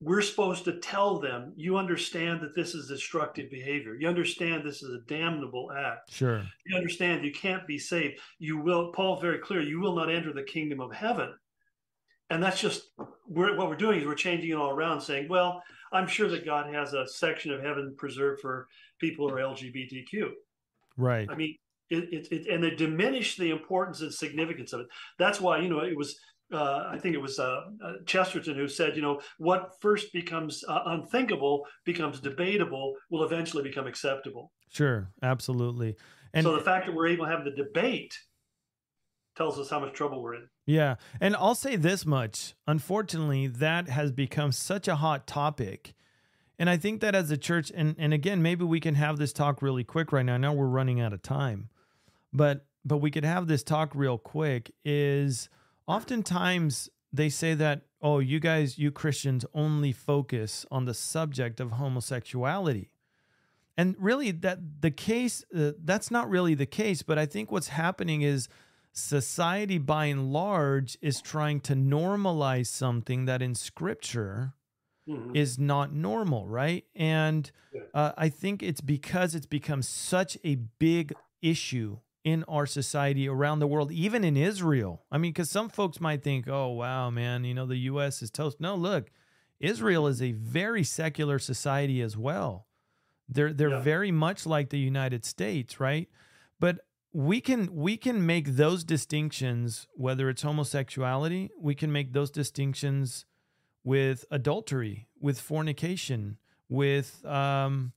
Speaker 2: we're supposed to tell them you understand that this is destructive behavior. You understand this is a damnable act.
Speaker 1: Sure.
Speaker 2: You understand you can't be saved. You will paul very clear you will not enter the kingdom of heaven. And that's just we're, what we're doing is we're changing it all around saying well i'm sure that god has a section of heaven preserved for people who are lgbtq
Speaker 1: right.
Speaker 2: I mean it, it, it and they diminish the importance and significance of it. That's why you know it was uh, I think it was uh, uh, Chesterton who said, you know, what first becomes uh, unthinkable becomes debatable, will eventually become acceptable.
Speaker 1: Sure, absolutely.
Speaker 2: And so the fact that we're able to have the debate tells us how much trouble we're in.
Speaker 1: Yeah. And I'll say this much. Unfortunately, that has become such a hot topic. And I think that as a church, and, and again, maybe we can have this talk really quick right now. Now we're running out of time. But but we could have this talk real quick is oftentimes they say that oh you guys you christians only focus on the subject of homosexuality. And really that the case uh, that's not really the case but i think what's happening is society by and large is trying to normalize something that in scripture mm-hmm. is not normal right? And uh, i think it's because it's become such a big issue in our society around the world, even in Israel. I mean, because some folks might think, oh, wow, man, you know, the U.S. is toast. No, look, Israel is a very secular society as well. They're they're yeah. very much like the United States, right? But we can we can make those distinctions, whether it's homosexuality, we can make those distinctions with adultery, with fornication, with um,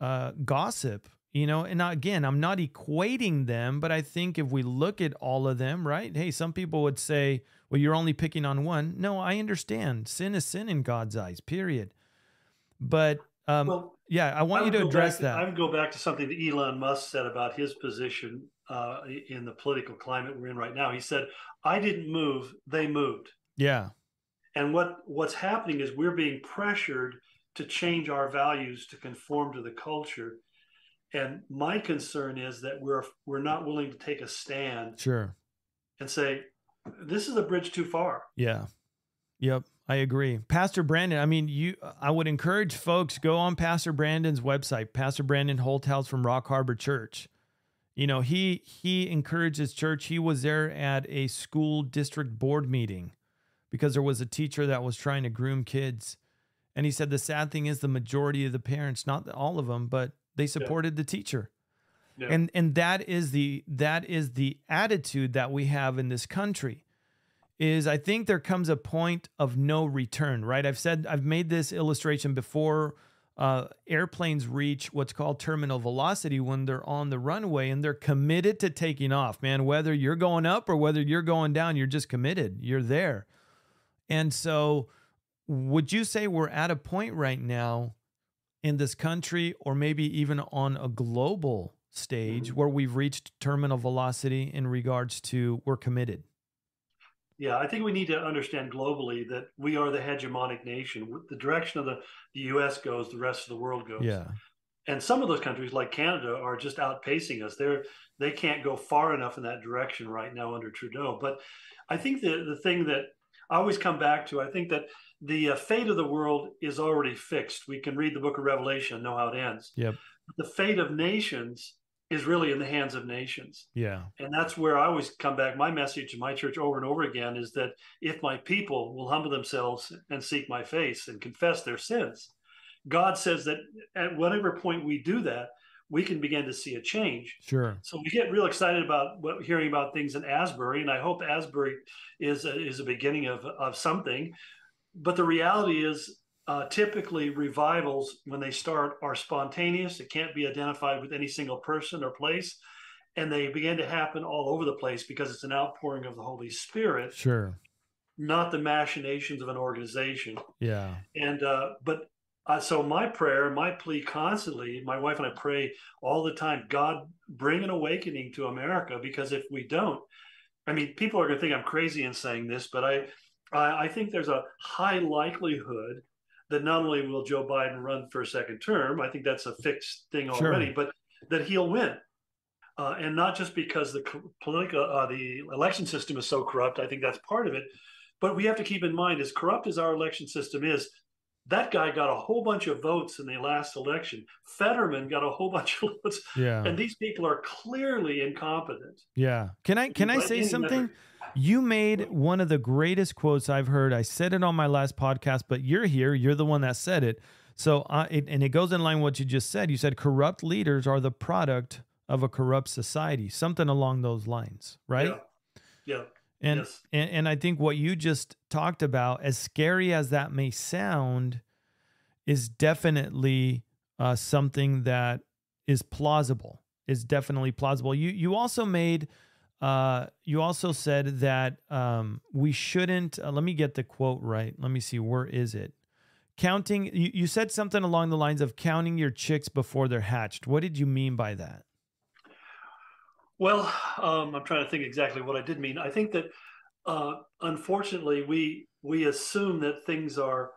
Speaker 1: uh, gossip, you know and again i'm not equating them but i think if we look at all of them right hey some people would say well you're only picking on one. No i understand. Sin is sin in god's eyes period. But um, well, yeah i want I you to address
Speaker 2: to,
Speaker 1: that.
Speaker 2: I would go back to something that elon musk said about his position uh, in the political climate we're in right now. He said i didn't move they moved.
Speaker 1: Yeah.
Speaker 2: And what what's happening is we're being pressured to change our values to conform to the culture. And my concern is that we're we're not willing to take a stand.
Speaker 1: Sure.
Speaker 2: And say, this is a bridge too far.
Speaker 1: Yeah. Yep. I agree. Pastor Brandon, I mean, you I would encourage folks go on Pastor Brandon's website, Pastor Brandon Holthouse from Rock Harbor Church. You know, he he encourages church. He was there at a school district board meeting because there was a teacher that was trying to groom kids. And he said the sad thing is the majority of the parents, not all of them, but they supported yeah. the teacher. Yeah. And and that is the that is the attitude that we have in this country is I think there comes a point of no return, right? I've said, I've made this illustration before. Uh, airplanes reach what's called terminal velocity when they're on the runway and they're committed to taking off, man. Whether you're going up or whether you're going down, you're just committed. You're there. And so, would you say we're at a point right now in this country or maybe even on a global stage mm-hmm. where we've reached terminal velocity in regards to we're committed?
Speaker 2: Yeah, I think we need to understand globally that we are the hegemonic nation. The direction of the, the U.S. goes, the rest of the world goes.
Speaker 1: Yeah.
Speaker 2: And some of those countries, like Canada, are just outpacing us. They're they can't go far enough in that direction right now under Trudeau. But I think the the thing that I always come back to, I think that the uh, fate of the world is already fixed. We can read the Book of Revelation and know how it ends.
Speaker 1: Yep.
Speaker 2: The fate of nations is really in the hands of nations.
Speaker 1: Yeah.
Speaker 2: And that's where I always come back. My message to my church over and over again is that if my people will humble themselves and seek my face and confess their sins, God says that at whatever point we do that, we can begin to see a change.
Speaker 1: Sure.
Speaker 2: So we get real excited about what, hearing about things in Asbury, and I hope Asbury is a, is a beginning of of something. But the reality is, uh, typically revivals when they start are spontaneous. It can't be identified with any single person or place. And they begin to happen all over the place because it's an outpouring of the holy spirit
Speaker 1: sure.
Speaker 2: not the machinations of an organization.
Speaker 1: Yeah.
Speaker 2: And uh, but uh, so my prayer my plea constantly my wife and i pray all the time god bring an awakening to america because if we don't i mean people are going to think i'm crazy in saying this but i I, I think there's a high likelihood that not only will Joe Biden run for a second term, I think that's a fixed thing already, sure. but that he'll win. Uh, and not just because the political, uh, the election system is so corrupt. I think that's part of it. But we have to keep in mind, as corrupt as our election system is, that guy got a whole bunch of votes in the last election. Fetterman got a whole bunch of votes.
Speaker 1: Yeah.
Speaker 2: And these people are clearly incompetent.
Speaker 1: Yeah. Can I can I say something? You made one of the greatest quotes I've heard. I said it on my last podcast, but you're here. You're the one that said it. So, uh, it, and it goes in line with what you just said. You said corrupt leaders are the product of a corrupt society, something along those lines, right?
Speaker 2: Yeah. yeah.
Speaker 1: And,
Speaker 2: yes.
Speaker 1: and and I think what you just talked about, as scary as that may sound, is definitely uh, something that is plausible. Is definitely plausible. You you also made uh, you also said that um, we shouldn't. Uh, let me get the quote right. Let me see. Where is it? Counting. You, you said something along the lines of counting your chicks before they're hatched. What did you mean by that?
Speaker 2: Well, um, I'm trying to think exactly what I did mean. I think that uh, unfortunately we we assume that things are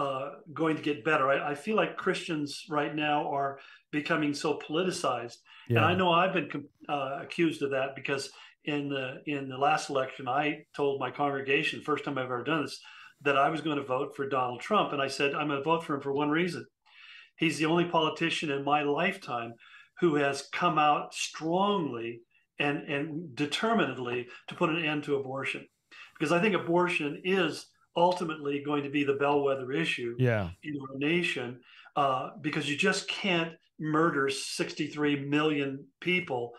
Speaker 2: uh, going to get better. I, I, feel like Christians right now are becoming so politicized, yeah. and I know I've been uh, accused of that because in the in the last election, I told my congregation, first time I've ever done this, that I was going to vote for Donald Trump, and I said I'm going to vote for him for one reason: he's the only politician in my lifetime who has come out strongly and and determinedly to put an end to abortion, because I think abortion is ultimately going to be the bellwether issue
Speaker 1: yeah.
Speaker 2: in our nation uh, because you just can't murder 63 million people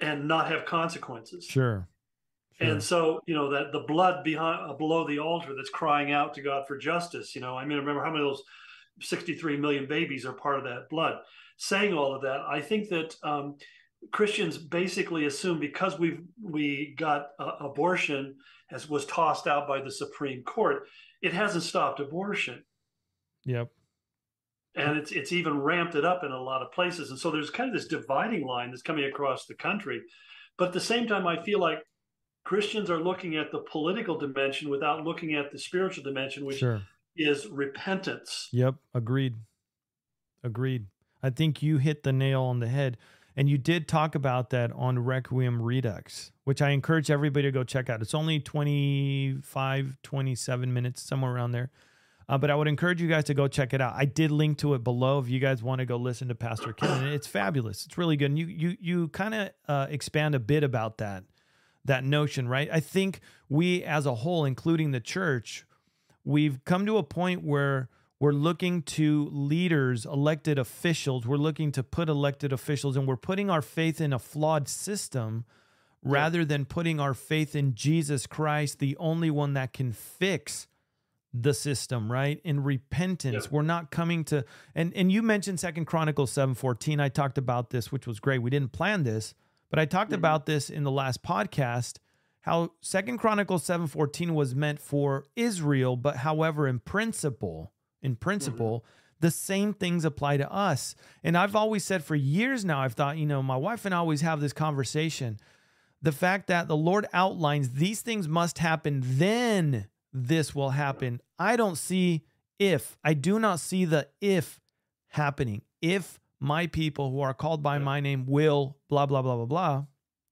Speaker 2: and not have consequences.
Speaker 1: Sure.
Speaker 2: sure. And so, you know, that the blood behind uh, below the altar that's crying out to God for justice, you know, I mean, remember how many of those 63 million babies are part of that blood. Saying all of that, I think that um, Christians basically assume because we've we got uh, abortion as was tossed out by the Supreme Court, it hasn't stopped abortion.
Speaker 1: Yep.
Speaker 2: And it's it's even ramped it up in a lot of places. And so there's kind of this dividing line that's coming across the country. But at the same time, I feel like Christians are looking at the political dimension without looking at the spiritual dimension, which sure. is repentance.
Speaker 1: Yep, agreed. Agreed. I think you hit the nail on the head. And you did talk about that on Requiem Redux, which I encourage everybody to go check out. It's only 25, 27 minutes, somewhere around there. Uh, but I would encourage you guys to go check it out. I did link to it below if you guys want to go listen to Pastor Ken. It's fabulous. It's really good. And you you you kind of uh, expand a bit about that that notion, right? I think we as a whole, including the church, we've come to a point where we're looking to leaders, elected officials. We're looking to put elected officials, and we're putting our faith in a flawed system rather than putting our faith in Jesus Christ, the only one that can fix the system, right? In repentance. Yeah. We're not coming to and and you mentioned Second Chronicles 7:14. I talked about this, which was great. We didn't plan this, but I talked mm-hmm. about this in the last podcast. How Second Chronicles 7:14 was meant for Israel, but however, in principle, in principle, mm-hmm. the same things apply to us. And I've always said for years now, I've thought, you know, my wife and I always have this conversation. The fact that the Lord outlines these things must happen, then this will happen. I don't see if. I do not see the if happening. If my people who are called by my name will blah, blah, blah, blah, blah,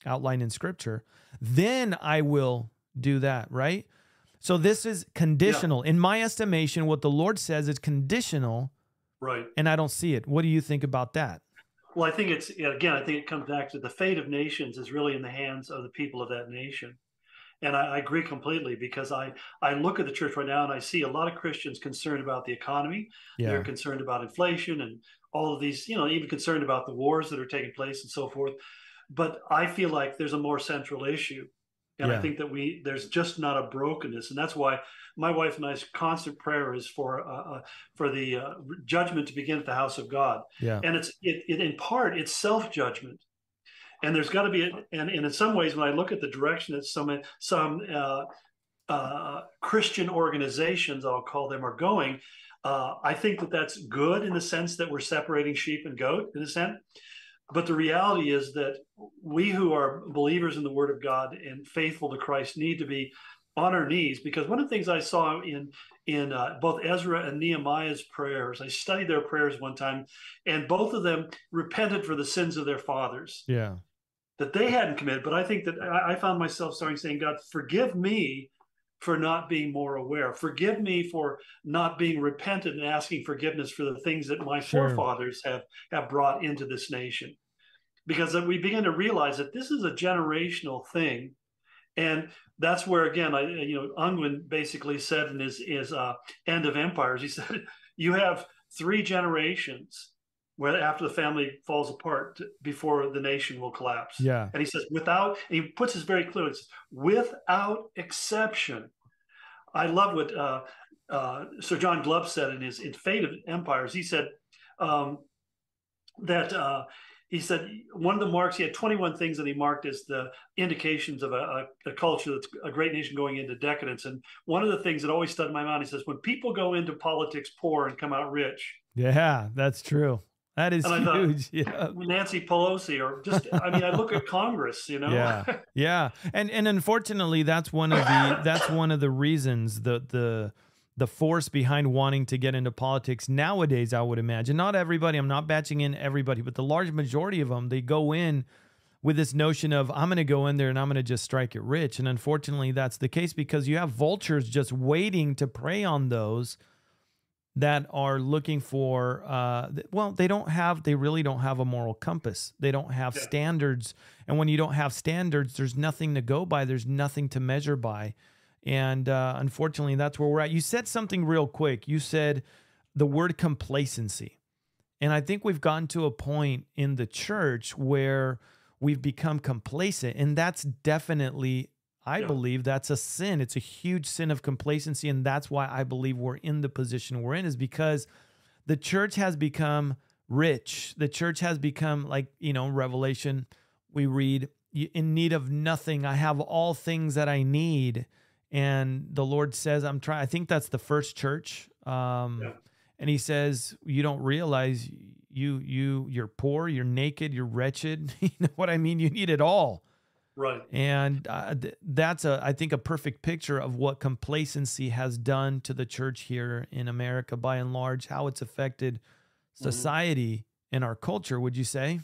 Speaker 1: outlined in scripture, then I will do that, right? So this is conditional. Yeah. In my estimation, what the Lord says is conditional.
Speaker 2: Right.
Speaker 1: And I don't see it. What do you think about that?
Speaker 2: Well, I think it's, again, I think it comes back to the fate of nations is really in the hands of the people of that nation. And I, I, agree completely because I, I look at the church right now and I see a lot of Christians concerned about the economy. Yeah. They're concerned about inflation and all of these, you know, even concerned about the wars that are taking place and so forth. But I feel like there's a more central issue. And yeah. I think that we there's just not a brokenness, and that's why my wife and I's constant prayer is for uh, uh, for the uh, judgment to begin at the house of God.
Speaker 1: Yeah.
Speaker 2: And it's it, it in part it's self judgment and there's got to be, a, and, and in some ways, when I look at the direction that some some uh, uh, Christian organizations, I'll call them, are going, uh, I think that that's good in the sense that we're separating sheep and goat, in a sense. But the reality is that we who are believers in the Word of God and faithful to Christ need to be on our knees because one of the things I saw in in uh, both Ezra and Nehemiah's prayers, I studied their prayers one time, and both of them repented for the sins of their fathers.
Speaker 1: Yeah,
Speaker 2: that they hadn't committed. But I think that I, found myself starting saying, God, forgive me for not being more aware. Forgive me for not being repentant and asking forgiveness for the things that my sure. forefathers have have brought into this nation. Because we begin to realize that this is a generational thing. And that's where again, I you know, Unwin basically said in his his uh, end of empires, he said, you have three generations where after the family falls apart before the nation will collapse.
Speaker 1: Yeah.
Speaker 2: And he says, without, he puts this very clearly, says, without exception. I love what uh, uh, Sir John Glubb said in his in Fate of Empires. He said um, that uh, he said one of the marks he had 21 things that he marked as the indications of a, a, a, culture that's a great nation going into decadence. And one of the things that always stood in my mind, he says, when people go into politics poor and come out rich.
Speaker 1: Yeah, that's true. That is huge. Thought, yeah.
Speaker 2: Nancy Pelosi or just I mean I look at Congress, you know.
Speaker 1: Yeah. Yeah. And and unfortunately that's one of the that's one of the reasons the the the force behind wanting to get into politics nowadays I would imagine. Not everybody, I'm not batching in everybody, but the large majority of them they go in with this notion of I'm going to go in there and I'm going to just strike it rich. And unfortunately that's the case because you have vultures just waiting to prey on those that are looking for uh, well they don't have they really don't have a moral compass. They don't have yeah. standards. And when you don't have standards there's nothing to go by. There's nothing to measure by. And uh, unfortunately that's where we're at. You said something real quick. You said the word complacency. And i think we've gotten to a point in the church where we've become complacent. And that's definitely I yeah. believe that's a sin. It's a huge sin of complacency. And that's why I believe we're in the position we're in, is because the church has become rich. The church has become like, you know, Revelation, we read, in need of nothing. I have all things that I need. And the Lord says, I'm trying, I think that's the first church. Um, yeah. And he says, you don't realize you, you, you're poor, you're naked, you're wretched. you know what I mean? You need it all
Speaker 2: Right.
Speaker 1: And uh, th- that's a, I think, a perfect picture of what complacency has done to the church here in America, by and large, how it's affected
Speaker 2: Mm-hmm.
Speaker 1: society and our culture. Would you say?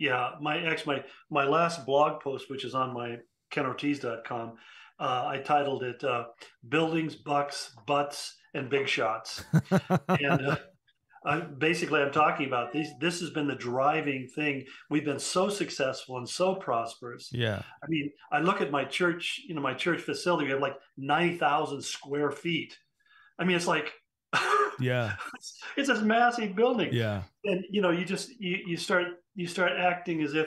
Speaker 2: Yeah, my ex, my my last blog post, which is on my kenortiz.com, uh, I titled it uh, "Buildings, Bucks, Butts, and Big Shots," and uh, I, basically, I'm talking about these. This has been the driving thing. We've been so successful and so prosperous.
Speaker 1: Yeah.
Speaker 2: I mean, I look at my church. You know, my church facility. We have like ninety thousand square feet. I mean, it's like.
Speaker 1: Yeah.
Speaker 2: it's, it's this massive building
Speaker 1: Yeah.
Speaker 2: and you know you just you, you start you start acting as if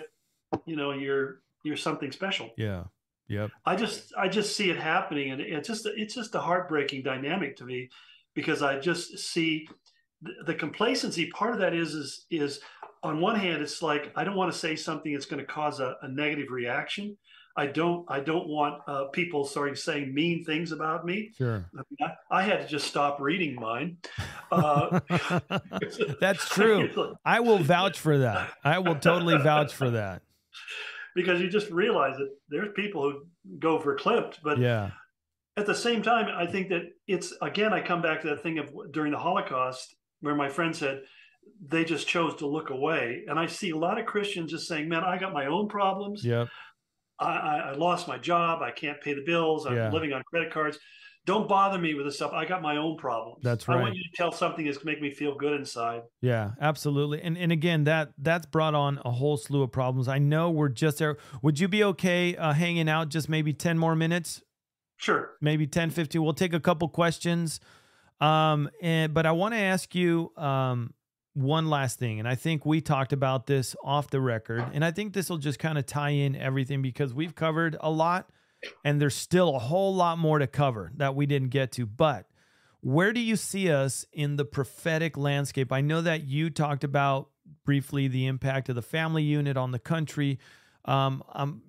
Speaker 2: you know you're you're something special
Speaker 1: Yeah. Yep.
Speaker 2: i just i just see it happening and it's just it's just a heartbreaking dynamic to me because i just see the, complacency part of that is is is on one hand it's like i don't want to say something that's going to cause a, a negative reaction i don't i don't want uh, people starting saying mean things about me
Speaker 1: Sure.
Speaker 2: I, mean, I, I had to just stop reading mine uh,
Speaker 1: That's true. I will vouch for that. I will totally vouch for that.
Speaker 2: because you just realize that there's people who go for clipped, but
Speaker 1: Yeah.
Speaker 2: at the same time, I think that it's again, I come back to that thing of during the Holocaust where my friend said they just chose to look away, and I see a lot of Christians just saying, "Man, I got my own problems.
Speaker 1: Yep.
Speaker 2: I, I, I lost my job. I can't pay the bills. I'm
Speaker 1: Yeah.
Speaker 2: living on credit cards. Don't bother me with this stuff. I got my own problems.
Speaker 1: That's right.
Speaker 2: I want you to tell something that's to make me feel good inside.
Speaker 1: Yeah, absolutely. And and again, that that's brought on a whole slew of problems. I know we're just there. Would you be okay uh, hanging out just maybe 10 more minutes?
Speaker 2: Sure.
Speaker 1: Maybe 10, 15. We'll take a couple questions. Um, and but I want to ask you um one last thing. And I think we talked about this off the record. And I think this will just kind of tie in everything because we've covered a lot and there's still a whole lot more to cover that we didn't get to. But where do you see us in the prophetic landscape? I know that you talked about briefly the impact of the family unit on the country. Um, um,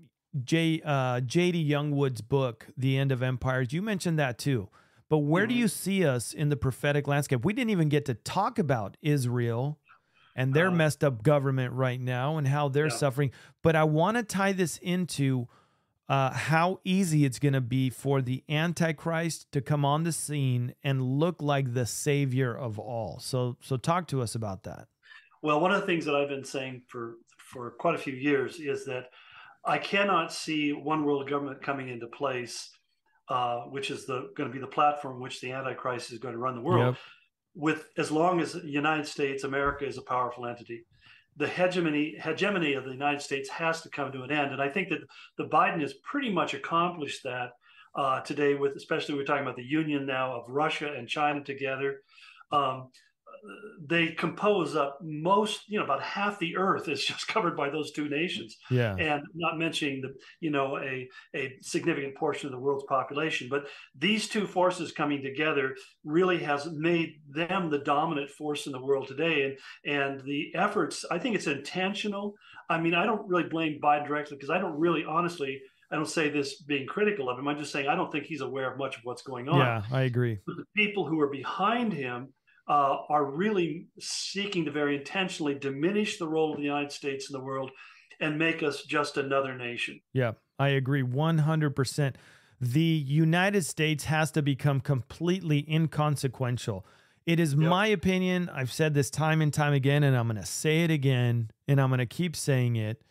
Speaker 1: J, uh, J.D. Unwin's book, The End of Empires, you mentioned that too. But where do
Speaker 2: Mhm.
Speaker 1: you see us in the prophetic landscape? We didn't even get to talk about Israel and their
Speaker 2: Uh,
Speaker 1: messed up government right now and how they're
Speaker 2: Yeah.
Speaker 1: suffering. But I want to tie this into uh, how easy it's going to be for the Antichrist to come on the scene and look like the savior of all. So, so talk to us about that.
Speaker 2: Well, one of the things that I've been saying for for quite a few years is that I cannot see one world government coming into place, uh, which is the going to be the platform which the Antichrist is going to run the world,
Speaker 1: Yep.
Speaker 2: with as long as the United States, America is a powerful entity. The hegemony hegemony of the United States has to come to an end, and I think that the Biden has pretty much accomplished that uh, today. With especially we're talking about the union now of Russia and China together. Um, they compose up most, you know, about half the earth is just covered by those two nations,
Speaker 1: Yeah.
Speaker 2: and not mentioning the, you know, a a significant portion of the world's population. But these two forces coming together really has made them the dominant force in the world today, and and the efforts. I think it's intentional. I mean, I don't really blame Biden directly because I don't really, honestly, I don't say this being critical of him. I'm just saying I don't think he's aware of much of what's going on
Speaker 1: Yeah, I agree.
Speaker 2: but the people who are behind him uh, are really seeking to very intentionally diminish the role of the United States in the world and make us just another nation.
Speaker 1: Yeah, I agree 100%. The United States has to become completely inconsequential. It is
Speaker 2: Yep.
Speaker 1: my opinion. I've said this time and time again, and I'm going to say it again, and I'm going to keep saying it.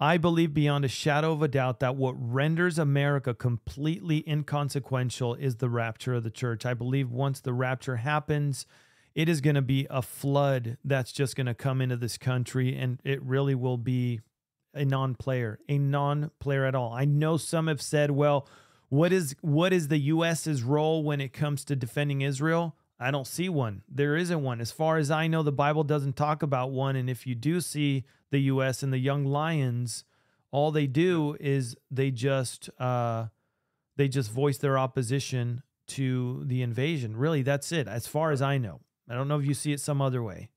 Speaker 1: I believe beyond a shadow of a doubt that what renders America completely inconsequential is the rapture of the church. I believe once the rapture happens, it is going to be a flood that's just going to come into this country, and it really will be a non-player, a non-player at all. I know some have said, "Well, what is what is the U.S.'s role when it comes to defending Israel?" I don't see one. There isn't one. As far as I know, the Bible doesn't talk about one. And if you do see the U.S. and the young lions, all they do is they just uh, they just voice their opposition to the invasion. Really, that's it. As far as I know, I don't know if you see it some other way.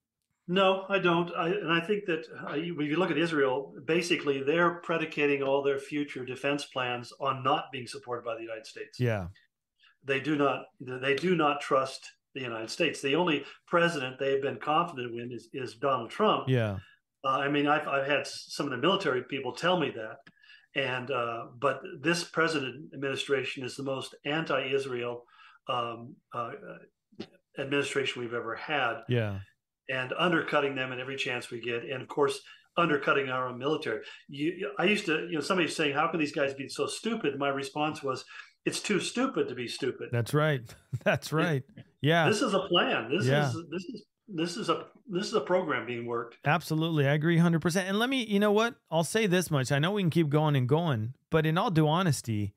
Speaker 2: No, I don't. I, and I think that uh, you- if you look at Israel, basically they're predicating all their future defense plans on not being supported by the United States.
Speaker 1: Yeah,
Speaker 2: They do not. They do not trust the United States. The only president they've been confident in is, is Donald Trump.
Speaker 1: yeah,
Speaker 2: Uh, I mean, I've, I've had some of the military people tell me that. And uh, but this president administration is the most anti-Israel um, uh, administration we've ever had.
Speaker 1: Yeah.
Speaker 2: And undercutting them in every chance we get, and of course undercutting our own military. You, I used to, you know, somebody saying, "How can these guys be so stupid?" My response was, "It's too stupid to be stupid."
Speaker 1: That's right. That's right. Yeah.
Speaker 2: This is a plan. This yeah. is this is this is a this is a program being worked.
Speaker 1: Absolutely, I agree, hundred percent. And let me, you know what? I'll say this much: I know we can keep going and going, but in all due honesty,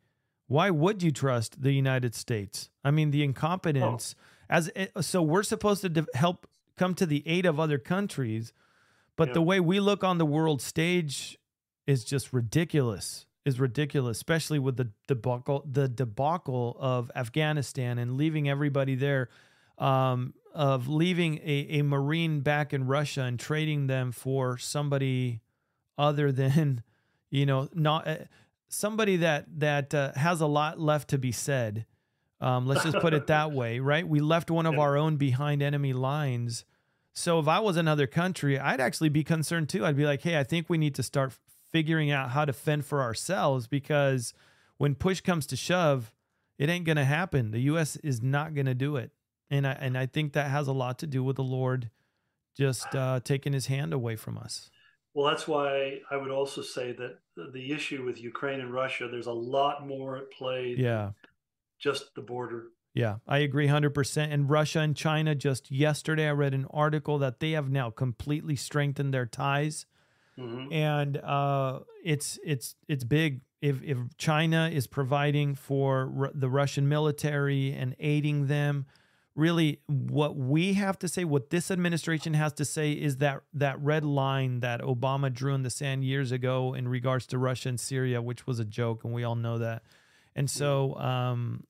Speaker 1: why would you trust the United States? I mean, the incompetence. Oh. As eh, so, we're supposed to help come to the aid of other countries but yeah. the way we look on the world stage is just ridiculous. Is ridiculous, especially with the debacle, the debacle of Afghanistan and leaving everybody there, um, of leaving a, a Marine back in Russia and trading them for somebody other than, you know, not uh, somebody that that uh, has a lot left to be said. Um, let's just put it that way, right? We left one of our own behind enemy lines so if I was another country, I'd actually be concerned too. I'd be like, hey, I think we need to start figuring out how to fend for ourselves because when push comes to shove, it ain't going to happen. The U.S. is not going to do it. And I, and I think that has a lot to do with the Lord just uh, taking his hand away from us.
Speaker 2: Well, that's why I would also say that the issue with Ukraine and Russia, there's a lot more at play.
Speaker 1: Yeah.
Speaker 2: Just the border.
Speaker 1: Yeah, I agree 100%. And Russia and China, just yesterday, I read an article that they have now completely strengthened their ties. Mm-hmm. And uh, it's it's it's big. If if China is providing for r- the Russian military and aiding them, really, what we have to say, what this administration has to say, is that that red line that Obama drew in the sand years ago in regards to Russia and Syria, which was a joke, and we all know that. And so, um,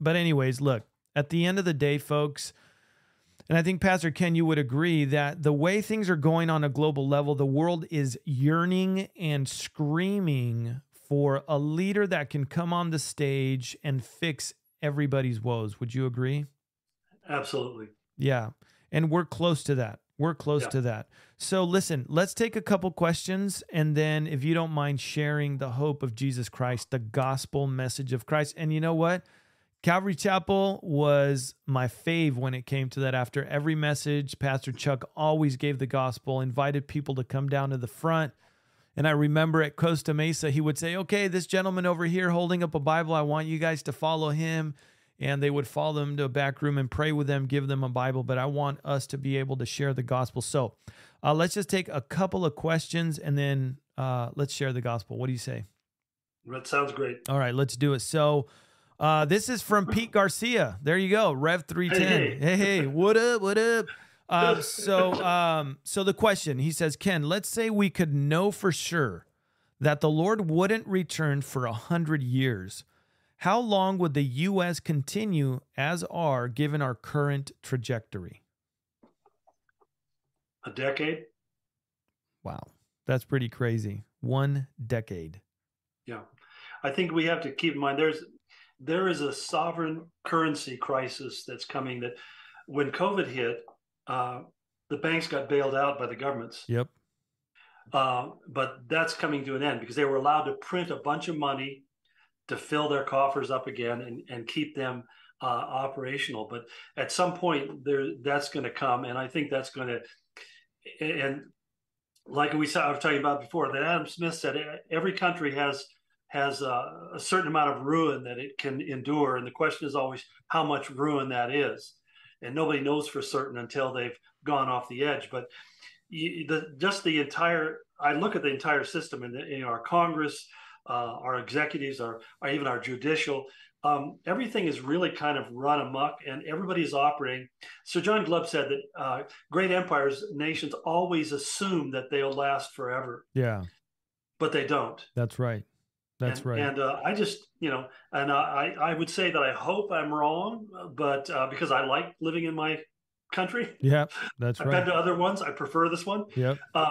Speaker 1: but, anyways, look, at the end of the day, folks, and I think Pastor Ken, you would agree that the way things are going on a global level, the world is yearning and screaming for a leader that can come on the stage and fix everybody's woes. Would you agree?
Speaker 2: Absolutely.
Speaker 1: Yeah. And we're close to that. We're close yeah. to that. So, listen, let's take a couple questions. And then, if you don't mind sharing the hope of Jesus Christ, the gospel message of Christ. And you know what? Calvary Chapel was my fave when it came to that. After every message, Pastor Chuck always gave the gospel, invited people to come down to the front. And I remember at Costa Mesa, he would say, Okay, this gentleman over here holding up a Bible, I want you guys to follow him. And they would follow them to a back room and pray with them, give them a Bible. But I want us to be able to share the gospel. So uh, let's just take a couple of questions and then uh, let's share the gospel. What do you say?
Speaker 2: That sounds great.
Speaker 1: All right, let's do it. So, uh, this is from Pete Garcia. There you go, Rev three ten. Hey, hey, hey, what up? What up? Uh, so, um, so the question he says, Ken, let's say we could know for sure that the Lord wouldn't return for a hundred years. How long would the U.S. continue as are given our current trajectory?
Speaker 2: A decade.
Speaker 1: Wow, that's pretty crazy. One decade.
Speaker 2: Yeah, I think we have to keep in mind there's there is a sovereign currency crisis that's coming that when COVID hit, uh, the banks got bailed out by the governments.
Speaker 1: Yep.
Speaker 2: Uh, but that's coming to an end because they were allowed to print a bunch of money to fill their coffers up again and, and keep them uh, operational. But at some point, there that's going to come, and I think that's going to. And like we saw, I was talking about before, that Adam Smith said every country has has a, a, certain amount of ruin that it can endure. And the question is always how much ruin that is. And nobody knows for certain until they've gone off the edge. But you, the, just the entire, I look at the entire system and in our Congress, uh, our executives, our, our, even our judicial, um, everything is really kind of run amok and everybody's operating. Sir John Glubb said that uh, great empires, nations always assume that they'll last forever.
Speaker 1: Yeah.
Speaker 2: But they don't.
Speaker 1: That's right. That's
Speaker 2: and,
Speaker 1: right.
Speaker 2: And uh, I just, you know, and I, I would say that I hope I'm wrong, but uh, because I like living in my country.
Speaker 1: Yeah, that's
Speaker 2: I've
Speaker 1: right.
Speaker 2: I've been to other ones. I prefer this one.
Speaker 1: Yeah.
Speaker 2: Uh,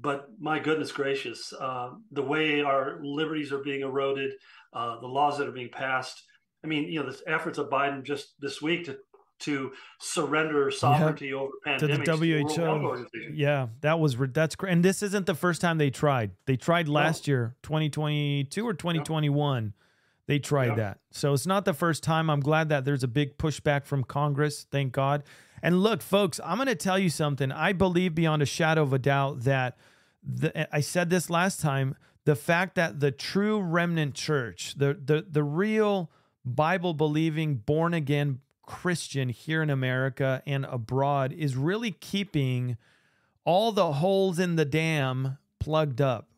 Speaker 2: but my goodness gracious, uh, the way our liberties are being eroded, uh, the laws that are being passed. I mean, you know, the efforts of Biden just this week to to surrender sovereignty yep. over pandemics
Speaker 1: to the WHO. Yeah, that was that's great. And this isn't the first time they tried. They tried last no. year, 2022 or 2021. Yep. They tried that. So it's not the first time. I'm glad that there's a big pushback from Congress. Thank God. And look, folks, I'm going to tell you something. I believe beyond a shadow of a doubt that the, I said this last time. The fact that the true remnant church, the the the real Bible believing, born again Christian here in America and abroad is really keeping all the holes in the dam plugged up.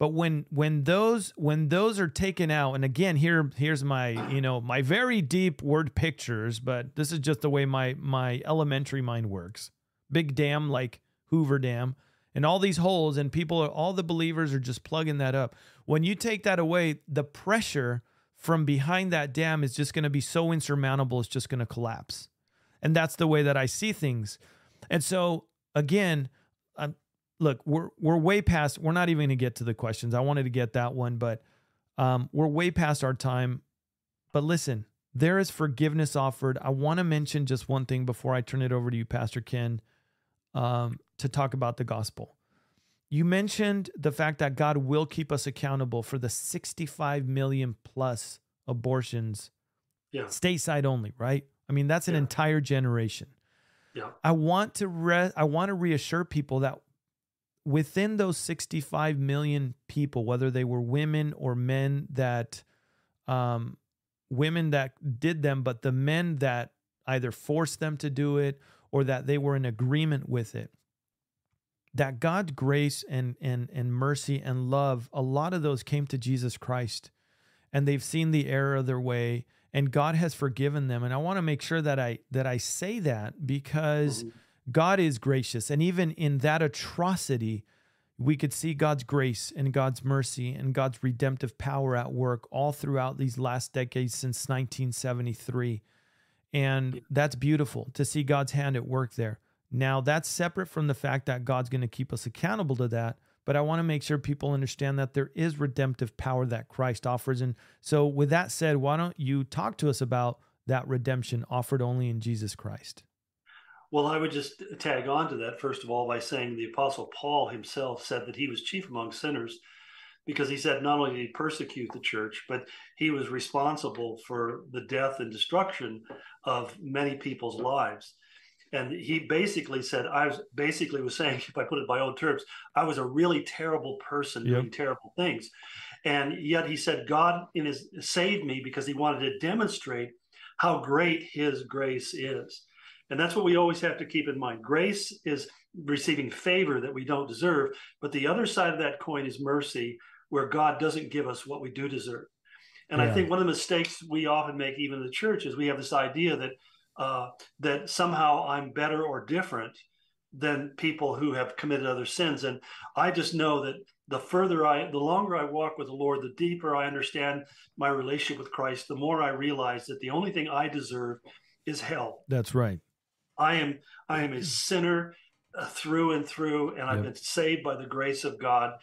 Speaker 1: But when when those when those are taken out, and again, here here's my you know my very deep word pictures, but this is just the way my my elementary mind works. Big dam like Hoover Dam, and all these holes, and people are all the believers are just plugging that up. When you take that away, the pressure from behind that dam is just going to be so insurmountable, it's just going to collapse. And that's the way that I see things. And so again, look, we're we're way past. We're not even going to get to the questions. I wanted to get that one, but um, we're way past our time. But listen, there is forgiveness offered. I want to mention just one thing before I turn it over to you, Pastor Ken, um, to talk about the gospel. You mentioned the fact that God will keep us accountable for the 65 million plus abortions,
Speaker 2: yeah.
Speaker 1: stateside only, right? I mean, that's an yeah. entire generation.
Speaker 2: Yeah.
Speaker 1: I want to re- I want to reassure people that within those 65 million people, whether they were women or men that, um, women that did them, but the men that either forced them to do it or that they were in agreement with it, that God's grace and and and mercy and love, a lot of those came to Jesus Christ, and they've seen the error of their way, and God has forgiven them. And I want to make sure that I that I say that because. Mm-hmm God is gracious. And even in that atrocity, we could see God's grace and God's mercy and God's redemptive power at work all throughout these last decades since 1973. And that's beautiful to see God's hand at work there. Now, that's separate from the fact that God's going to keep us accountable to that. But I want to make sure people understand that there is redemptive power that Christ offers. And so, with that said, why don't you talk to us about that redemption offered only in Jesus Christ?
Speaker 2: Well, I would just tag on to that, first of all, by saying the Apostle Paul himself said that he was chief among sinners because he said not only did he persecute the church, but he was responsible for the death and destruction of many people's lives. And he basically said, I was basically was saying, if I put it by old terms, I was a really terrible person yep. doing terrible things. And yet he said, God in his saved me because he wanted to demonstrate how great his grace is. And that's what we always have to keep in mind. Grace is receiving favor that we don't deserve, but the other side of that coin is mercy, where God doesn't give us what we do deserve. And yeah. I think one of the mistakes we often make, even in the church, is we have this idea that uh, that somehow I'm better or different than people who have committed other sins. And I just know that the further I, the longer I walk with the Lord, the deeper I understand my relationship with Christ, the more I realize that the only thing I deserve is hell.
Speaker 1: That's right.
Speaker 2: I am I am a sinner uh, through and through, and I've yep. been saved by the grace of God.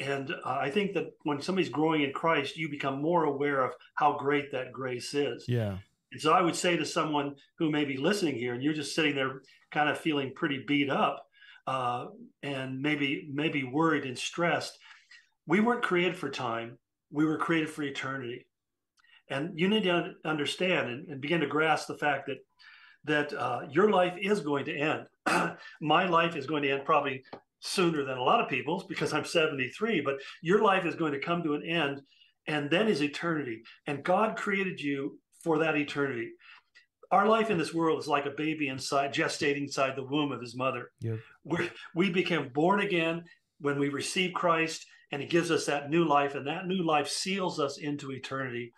Speaker 2: And uh, I think that when somebody's growing in Christ, you become more aware of how great that grace is.
Speaker 1: Yeah.
Speaker 2: And so I would say to someone who may be listening here, and you're just sitting there, kind of feeling pretty beat up, uh, and maybe maybe worried and stressed. We weren't created for time; we were created for eternity. And you need to understand and, and begin to grasp the fact that that uh, your life is going to end. My life is going to end probably sooner than a lot of people's because I'm 73, but your life is going to come to an end and then is eternity. And God created you for that eternity. Our life in this world is like a baby inside, gestating inside the womb of his mother.
Speaker 1: Yep.
Speaker 2: we we became born again when we receive Christ, and he gives us that new life, and that new life seals us into eternity.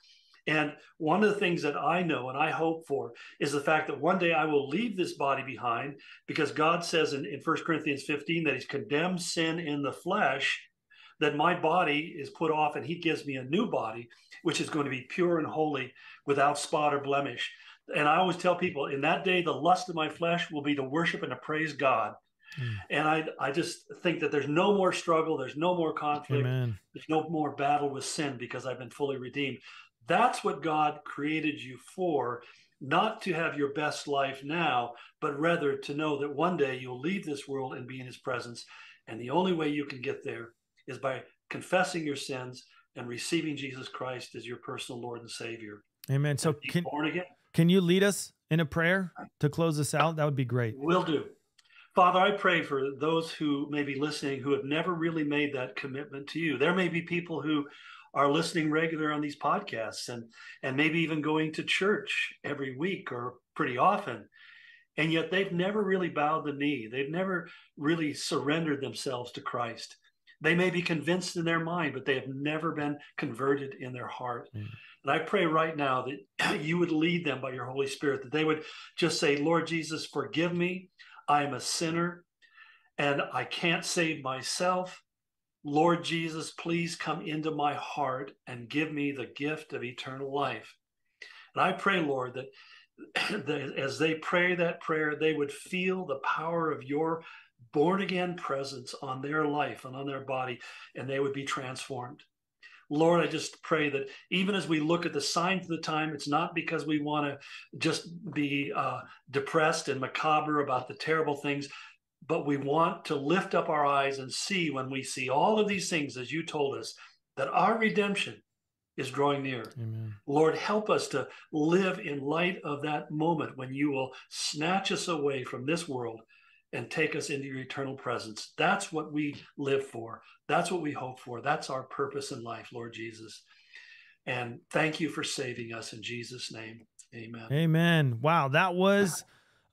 Speaker 2: And one of the things that I know and I hope for is the fact that one day I will leave this body behind because God says in, in 1 Corinthians 15 that He's condemned sin in the flesh, that my body is put off and He gives me a new body, which is going to be pure and holy without spot or blemish. And I always tell people in that day, the lust of my flesh will be to worship and to praise God. Mm. And I, I just think that there's no more struggle, there's no more conflict, Amen. there's no more battle with sin because I've been fully redeemed. That's what God created you for. not to have your best life now, but rather to know that one day you'll leave this world and be in his presence. And the only way you Ken get there is by confessing your sins and receiving Jesus Christ as your personal Lord and Savior.
Speaker 1: Amen. So
Speaker 2: can, born again.
Speaker 1: Can you lead us in a prayer to close us out? That would be great.
Speaker 2: Will do. Father, I pray for those who may be listening who have never really made that commitment to you. There may be people who are listening regular on these podcasts and and maybe even going to church every week or pretty often. And yet they've never really bowed the knee. They've never really surrendered themselves to christ. They may be convinced in their mind but they have never been converted in their heart. Mm. and i pray right now that you would lead them by your holy spirit that they would just say lord jesus forgive me. I am a sinner and i can't save myself Lord Jesus, please come into my heart and give me the gift of eternal life. And I pray, Lord, that, as they pray that prayer, they would feel the power of your born again presence on their life and on their body, and they would be transformed. Lord, I just pray that even as we look at the signs of the time, it's not because we want to just be uh, depressed and macabre about the terrible things, but we want to lift up our eyes and see when we see all of these things, as you told us, that our redemption is drawing near. Amen. Lord, help us to live in light of that moment when you will snatch us away from this world and take us into your eternal presence. That's what we live for. That's what we hope for. That's our purpose in life, Lord Jesus. And thank you for saving us in Jesus' name. Amen.
Speaker 1: Amen. Wow, that was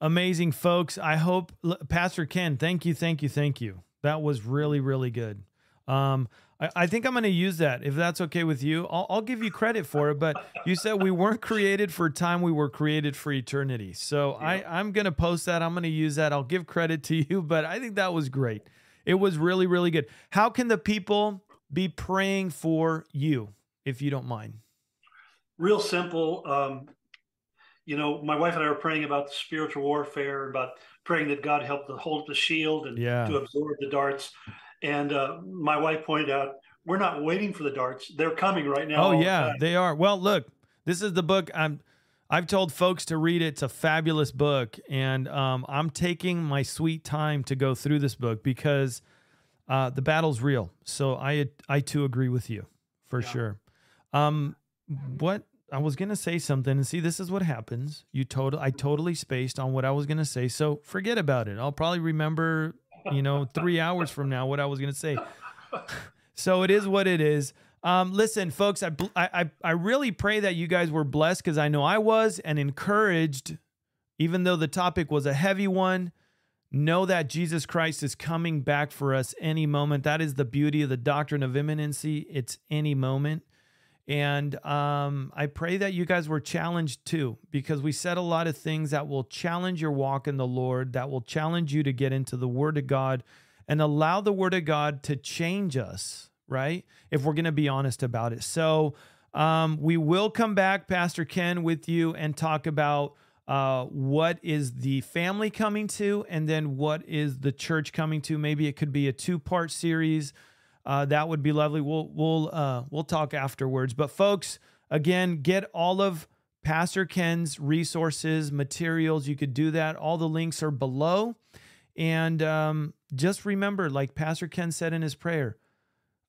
Speaker 1: amazing, folks. I hope Pastor Ken, thank you, thank you, thank you. That was really, really good. Um, I, I think I'm going to use that if that's okay with you. I'll, I'll give you credit for it, but you said we weren't created for time; we were created for eternity. So yeah. I, I'm going to post that. I'm going to use that. I'll give credit to you, but I think that was great. It was really, really good. How can the people be praying for you, if you don't mind?
Speaker 2: Real simple. Um, you know, my wife and I were praying about spiritual warfare, about praying that God helped to hold the shield and yeah. to absorb the darts. And uh, my wife pointed out, we're not waiting for the darts; they're coming right now.
Speaker 1: Oh yeah, the they are. Well, look, this is the book. I'm. I've told folks to read it. It's a fabulous book, and um, I'm taking my sweet time to go through this book because uh, the battle's real. So I I too agree with you for yeah. sure. Um, what I was gonna say something, and see, this is what happens. You total, I totally spaced on what I was gonna say, so forget about it. I'll probably remember, you know, three hours from now what I was gonna say. so it is what it is. Um, listen, folks, I, I I really pray that you guys were blessed because I know I was and encouraged, even though the topic was a heavy one. Know that Jesus Christ is coming back for us any moment. That is the beauty of the doctrine of imminency. It's any moment. And um, I pray that you guys were challenged too, because we said a lot of things that will challenge your walk in the Lord, that will challenge you to get into the Word of God and allow the Word of God to change us, right? If we're going to be honest about it. So um, we will come back, Pastor Ken, with you and talk about uh, what is the family coming to, and then what is the church coming to. Maybe it could be a two part series uh, that would be lovely. We'll we'll uh, we'll talk afterwards. But folks, again, get all of Pastor Ken's resources, materials. You could do that. All the links are below. And um, just remember, like Pastor Ken said in his prayer,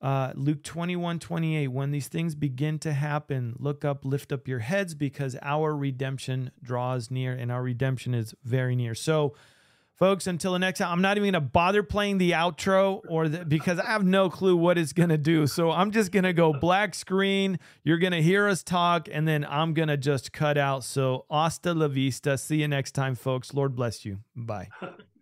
Speaker 1: uh, Luke 21 28, when these things begin to happen, look up, lift up your heads because our redemption draws near and our redemption is very near. So, folks until the next time i'm not even to bother playing the outro or the, because i have no clue what it's to do. So i'm just to go black screen. You're to hear us talk and then i'm to just cut out. So hasta la vista. See you next time folks. Lord bless you. Bye